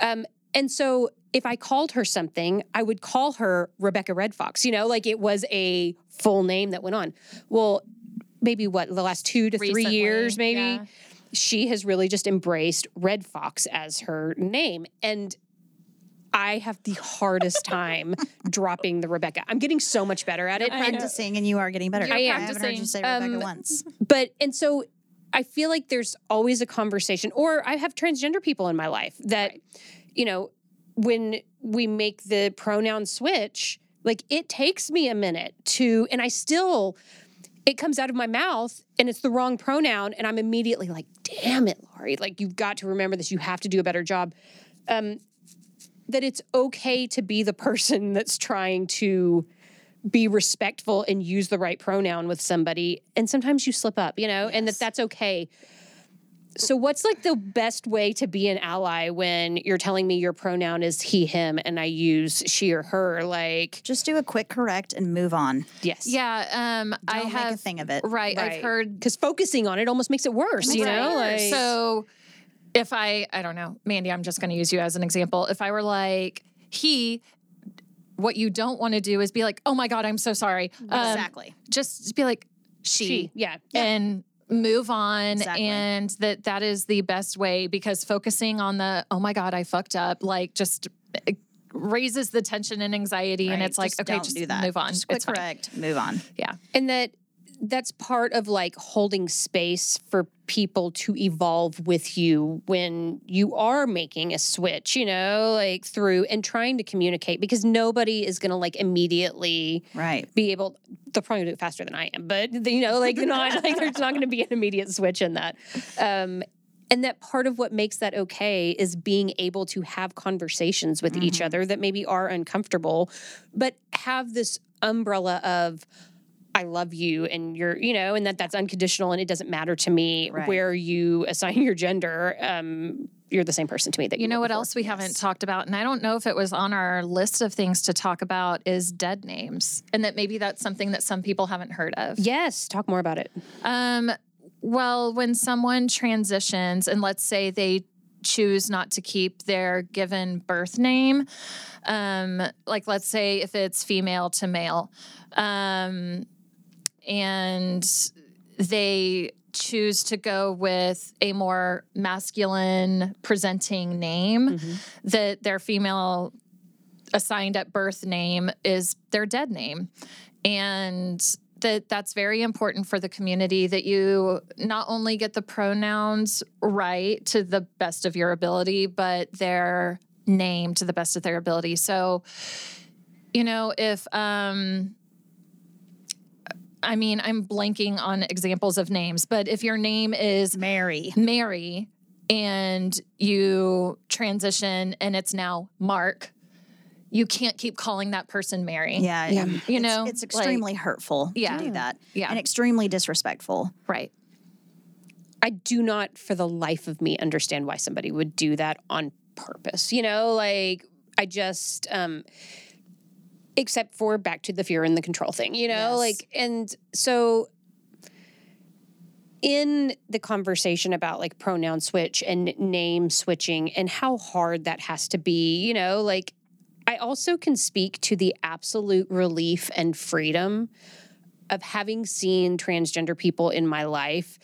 Um, and so if I called her something, I would call her Rebecca Red Fox, you know, like it was a full name that went on. Well, maybe what, the last two to three years, maybe, yeah. she has really just embraced Red Fox as her name. And I have the hardest time dropping the Rebecca. I'm getting so much better at it. and- practicing and you are getting better. You're I am. haven't heard you say. Rebecca Um, once. but and so I feel like there's always a conversation, or I have transgender people in my life that, you know, when we make the pronoun switch, like it takes me a minute to, and I still, it comes out of my mouth and it's the wrong pronoun, and I'm immediately like, damn it, Laurie, like you've got to remember this. You have to do a better job. Um, that it's okay to be the person that's trying to be respectful and use the right pronoun with somebody and sometimes you slip up you know and that that's okay so what's like the best way to be an ally when you're telling me your pronoun is he him and i use she or her like Just do a quick correct and move on. yes Yeah. Um, I Don't have make a thing of it. Right, Right. I've heard because focusing on it almost makes it worse you makes it know like So if I, I don't know, Mandy, I'm just going to use you as an example. If I were like, he, what you don't want to do is be like, oh my God, I'm so sorry. Um, exactly. Just be like, she, she yeah and move on. Exactly. And that that is the best way because focusing on the, oh my God, I fucked up, like just raises the tension and anxiety. And it's like, Just okay, don't just do that. move on. Just quick It's fine. correct. Move on. Yeah. and that that's part of like holding space for people to evolve with you when you are making a switch you know like through and trying to communicate because nobody is going to like immediately Right. be able they'll probably do it faster than i am but you know like not like there's not going to be an immediate switch in that um and that part of what makes that okay is being able to have conversations with each other that maybe are uncomfortable but have this umbrella of I love you and you're, you know, and that that's unconditional and it doesn't matter to me Right. where you assign your gender. Um, you're the same person to me that you, You know what before. else we haven't talked about? And I don't know if it was on our list of things to talk about is dead names. And that maybe that's something that some people haven't heard of. Yes, talk more about it. Um, well, when someone transitions and let's say they choose not to keep their given birth name, um, like let's say if it's female to male, um, and they choose to go with a more masculine presenting name, that their female assigned at birth name is their dead name. And that that's very important for the community that you not only get the pronouns right to the best of your ability, but their name to the best of their ability. So, you know, if um I mean, I'm blanking on examples of names, but if your name is Mary. Mary and you transition and it's now Mark, you can't keep calling that person Mary. Yeah, Yeah. You know, it's, like- extremely hurtful Yeah. to do that, Yeah. and extremely disrespectful. Right. I do not, for the life of me, understand why somebody would do that on purpose. You know, like I just, um, except for back to the fear and the control thing, you know, Yes. like, and so in the conversation about like pronoun switch and name switching and how hard that has to be, you know, like I also can speak to the absolute relief and freedom of having seen transgender people in my life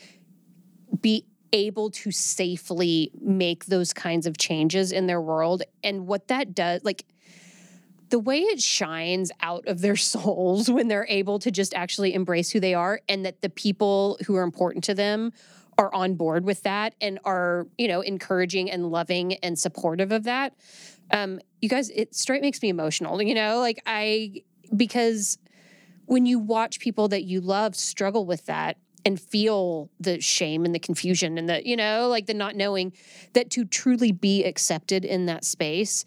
be able to safely make those kinds of changes in their world and what that does like the way it shines out of their souls when they're able to just actually embrace who they are and that the people who are important to them are on board with that and are you know encouraging and loving and supportive of that. Um you guys it straight makes me emotional you know like i because when you watch people that you love struggle with that and feel the shame and the confusion and the you know like the not knowing that to truly be accepted in that space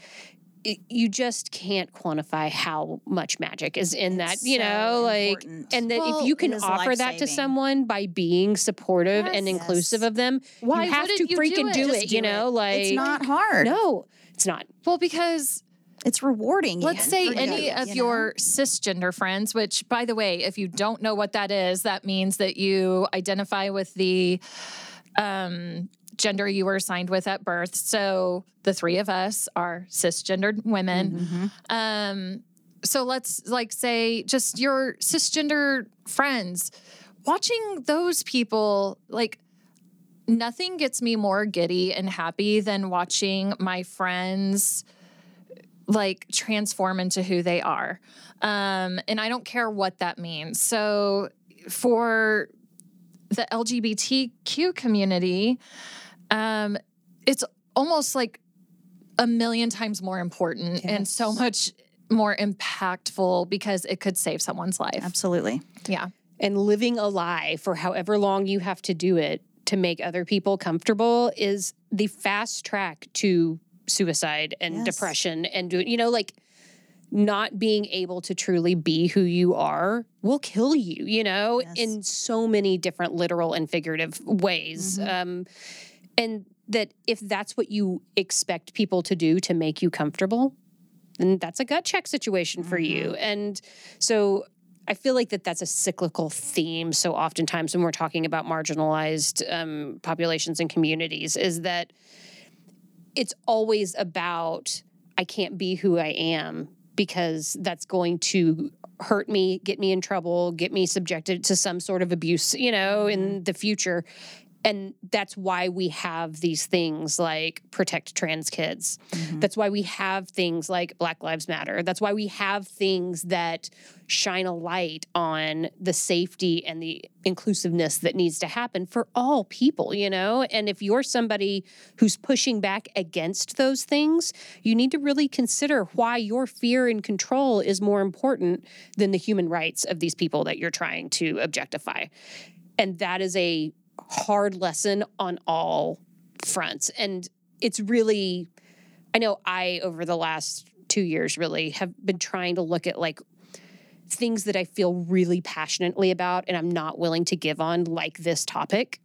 it, you just can't quantify how much magic is in that It's you so know like important. and that Well, if you can offer that to someone by being supportive and inclusive Yes. of them Why you have to you do freaking it? do Just it do you know it. like it's not hard. no it's not Well, because It's rewarding. let's say for any you, of you know? your cisgender friends, which by the way, if you don't know what that is, that means that you identify with the um, gender you were assigned with at birth. So the three of us are cisgendered women. Mhm. Um, so let's like say just your cisgender friends, watching those people like nothing gets me more giddy and happy than watching my friends like transform into who they are. Um, and I don't care what that means. So for the LGBTQ community, um, it's almost like a million times more important and so much more impactful because it could save someone's life. Absolutely. Yeah. and living a lie for however long you have to do it to make other people comfortable is the fast track to suicide and Yes. depression and do you know like not being able to truly be who you are will kill you you know Yes. in so many different literal and figurative ways Mhm. um and that if that's what you expect people to do to make you comfortable then that's a gut check situation for you and so I feel like that that's a cyclical theme. So oftentimes when we're talking about marginalized um, populations and communities, is that it's always about I can't be who I am because that's going to hurt me, get me in trouble, get me subjected to some sort of abuse, you know, in the future. And that's why we have these things like protect trans kids. Mhm. That's why we have things like Black Lives Matter. That's why we have things that shine a light on the safety and the inclusiveness that needs to happen for all people, you know? And if you're somebody who's pushing back against those things, you need to really consider why your fear and control is more important than the human rights of these people that you're trying to objectify. And that is a hard lesson on all fronts. And it's really, I know I, over the last two years, really have been trying to look at like things that I feel really passionately about and I'm not willing to give on, like this topic.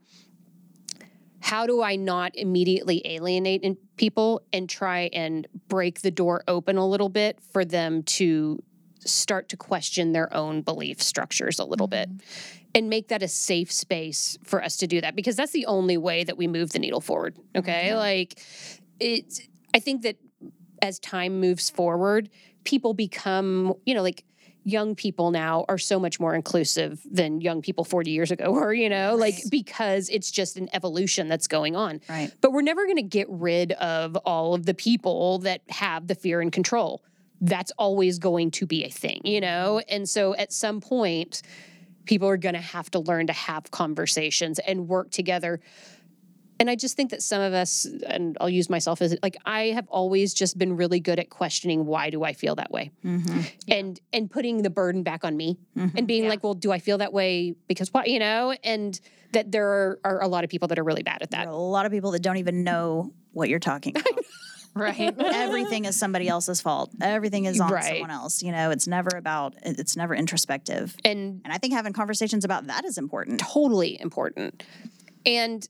how do I not immediately alienate people and try and break the door open a little bit for them to start to question their own belief structures a little bit mm-hmm. and make that a safe space for us to do that because that's the only way that we move the needle forward okay mm-hmm. like it's i think that as time moves forward people become you know like young people now are so much more inclusive than young people 40 years ago were you know like Right. because it's just an evolution that's going on Right. but we're never going to get rid of all of the people that have the fear and control. That's always going to be a thing, you know? And so at some point, people are going to have to learn to have conversations and work together. And I just think that some of us, and I'll use myself as like, I have always just been really good at questioning why do I feel that way, Mm-hmm. and and putting the burden back on me, and being Yeah. like, well, do I feel that way because what, you know? And that there are, are a lot of people that are really bad at that. a lot of people that don't even know what you're talking about. Right. Everything is somebody else's fault. Everything is on Right. someone else. You know, it's never about. It's never introspective. And And I think having conversations about that is important. totally important and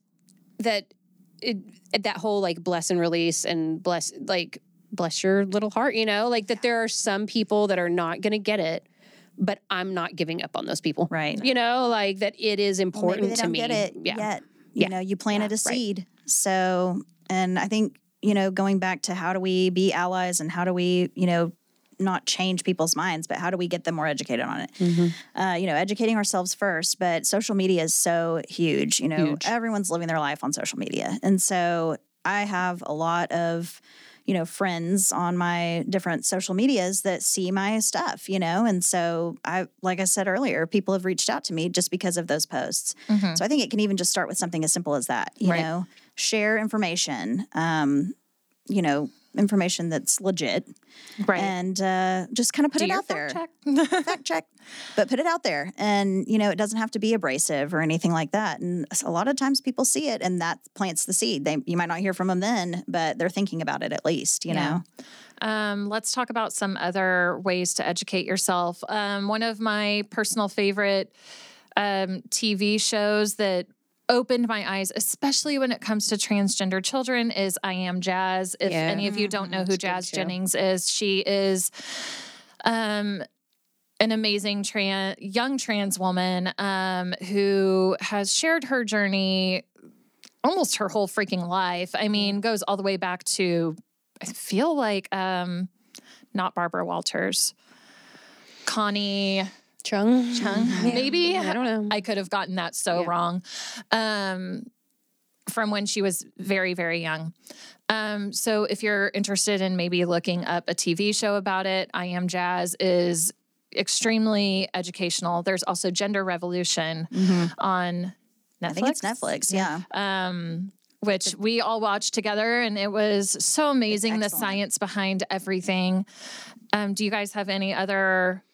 that it, that whole like bless and release and bless like bless your little heart you know like that there are some people that are not going to get it but i'm not giving up on those people Right. you know like that it is Well, important they to don't me get it yeah yet. You Yeah. know, you planted Yeah, a right. seed. So, and I think you know, going back to how do we be allies and how do we, you know, not change people's minds, but how do we get them more educated on it? Mm-hmm. Uh, you know, educating ourselves first. But social media is so huge. You know, Huge. everyone's living their life on social media, and so I have a lot of you know friends on my different social medias that see my stuff you know and so i like i said earlier people have reached out to me just because of those posts Mhm. so i think it can even just start with something as simple as that you Right. know share information um you know information that's legit Right. and uh, just kind of put Do it out there fact check. fact check, but put it out there. And, you know, it doesn't have to be abrasive or anything like that. And a lot of times people see it and that plants the seed. They, you might not hear from them then, but they're thinking about it at least, you Yeah. know? Um, let's talk about some other ways to educate yourself. Um, one of my personal favorite um, TV shows that opened my eyes, especially when it comes to transgender children, is I Am Jazz. If Yeah. any of you don't know who good Jazz. Jennings is, she is um, an amazing trans young trans woman um, who has shared her journey almost her whole freaking life. I mean, goes all the way back to I feel like um not Barbara Walters. Connie chung Chung, maybe. i don't know I could have gotten that so Yeah. wrong. Um, from when she was very, very young. Um, so if you're interested in maybe looking up a TV show about it, I Am Jazz is extremely educational. There's also Gender Revolution on Netflix. I think it's Netflix. Yeah. Um, which we all watched together, and it was so amazing the science behind everything. Um, do you guys have any other?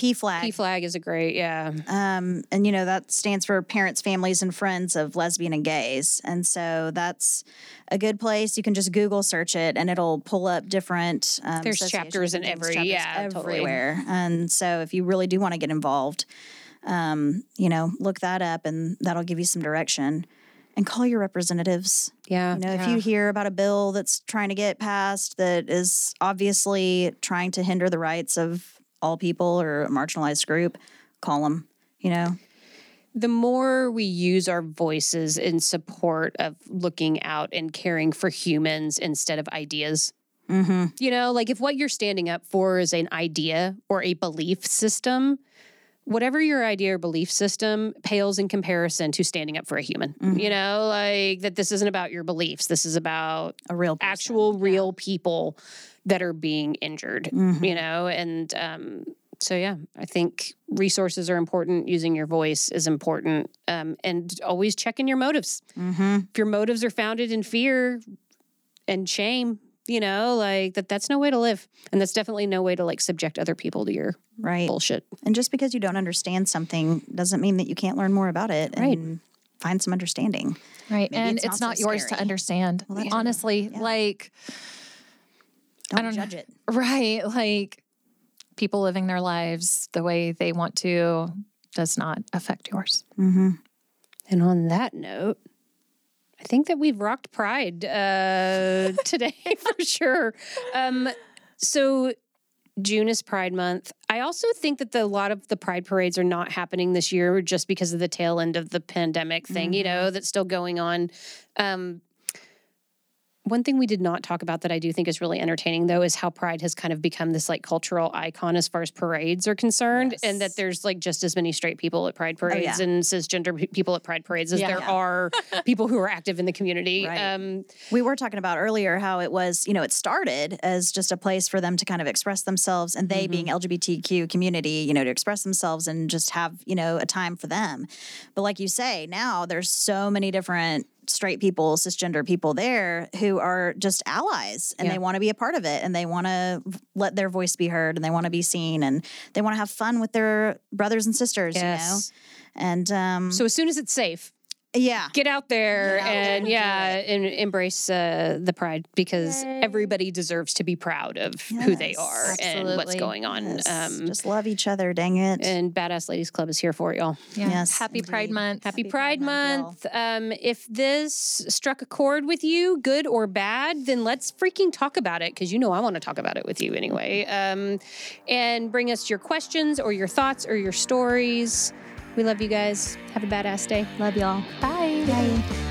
PFLAG. p flag is a great yeah Um, and you know that stands for parents, families, and friends of lesbian and gays. And so that's a good place. You can just Google search it, and it'll pull up different. Um, There's chapters in every- chapters yeah, totally. everywhere. And so if you really do want to get involved, um, you know, look that up, and that'll give you some direction. And call your representatives. yeah You know, if you hear about a bill that's trying to get passed that is obviously trying to hinder the rights of all people or a marginalized group, call them. You know, the more we use our voices in support of looking out and caring for humans instead of ideas. mm-hmm. You know, like if what you're standing up for is an idea or a belief system, whatever your idea or belief system pales in comparison to standing up for a human. You know, like that this isn't about your beliefs. This is about a real person. actual real people that are being injured, Mhm. you know, and um so yeah, I think resources are important. Using your voice is important, um, and always checking your motives. Mm-hmm. If your motives are founded in fear and shame, you know, like that, that's no way to live, and that's definitely no way to like subject other people to your Right. bullshit. And just because you don't understand something doesn't mean that you can't learn more about it Right. and find some understanding. Right. Maybe and it's it's, not not, so yours to understand. Well, Honestly, yeah. like, Don't, don't judge it. right. Like, people living their lives the way they want to does not affect yours. Mm-hmm. And on that note, I think that we've rocked Pride uh, today for sure. Um, so June is Pride Month. I also think that the, a lot of the Pride parades are not happening this year just because of the tail end of the pandemic thing, you know, that's still going on. Um, one thing we did not talk about that I do think is really entertaining, though, is how Pride has kind of become this like cultural icon as far as parades are concerned, and that there's like just as many straight people at Pride parades yeah. and cisgender pe- people at Pride parades as Yeah. there Yeah. are people who are active in the community. Right. Um, We were talking about earlier how it was, you know, it started as just a place for them to kind of express themselves and they being LGBTQ community, you know, to express themselves and just have, you know, a time for them. But like you say, now there's so many different straight people, cisgender people there who are just allies and Yeah. they want to be a part of it and they want to let their voice be heard and they want to be seen and they want to have fun with their brothers and sisters, Yes. you know. And um so as soon as it's safe, yeah. get out there Get out there and and yeah, and embrace uh, the Pride because everybody deserves to be proud of who they Yes. are and what's going on. Yes. Um, just love each other, dang it. and Badass Ladies Club is here for y'all. Yeah. Yes, Happy Pride. Month. Happy, Happy Pride, Pride Month. Month, Um, if this struck a chord with you, good or bad, then let's freaking talk about it because you know I want to talk about it with you anyway. Um, and bring us your questions or your thoughts or your stories. We love you guys. Have a badass day. Love y'all. Bye. Bye.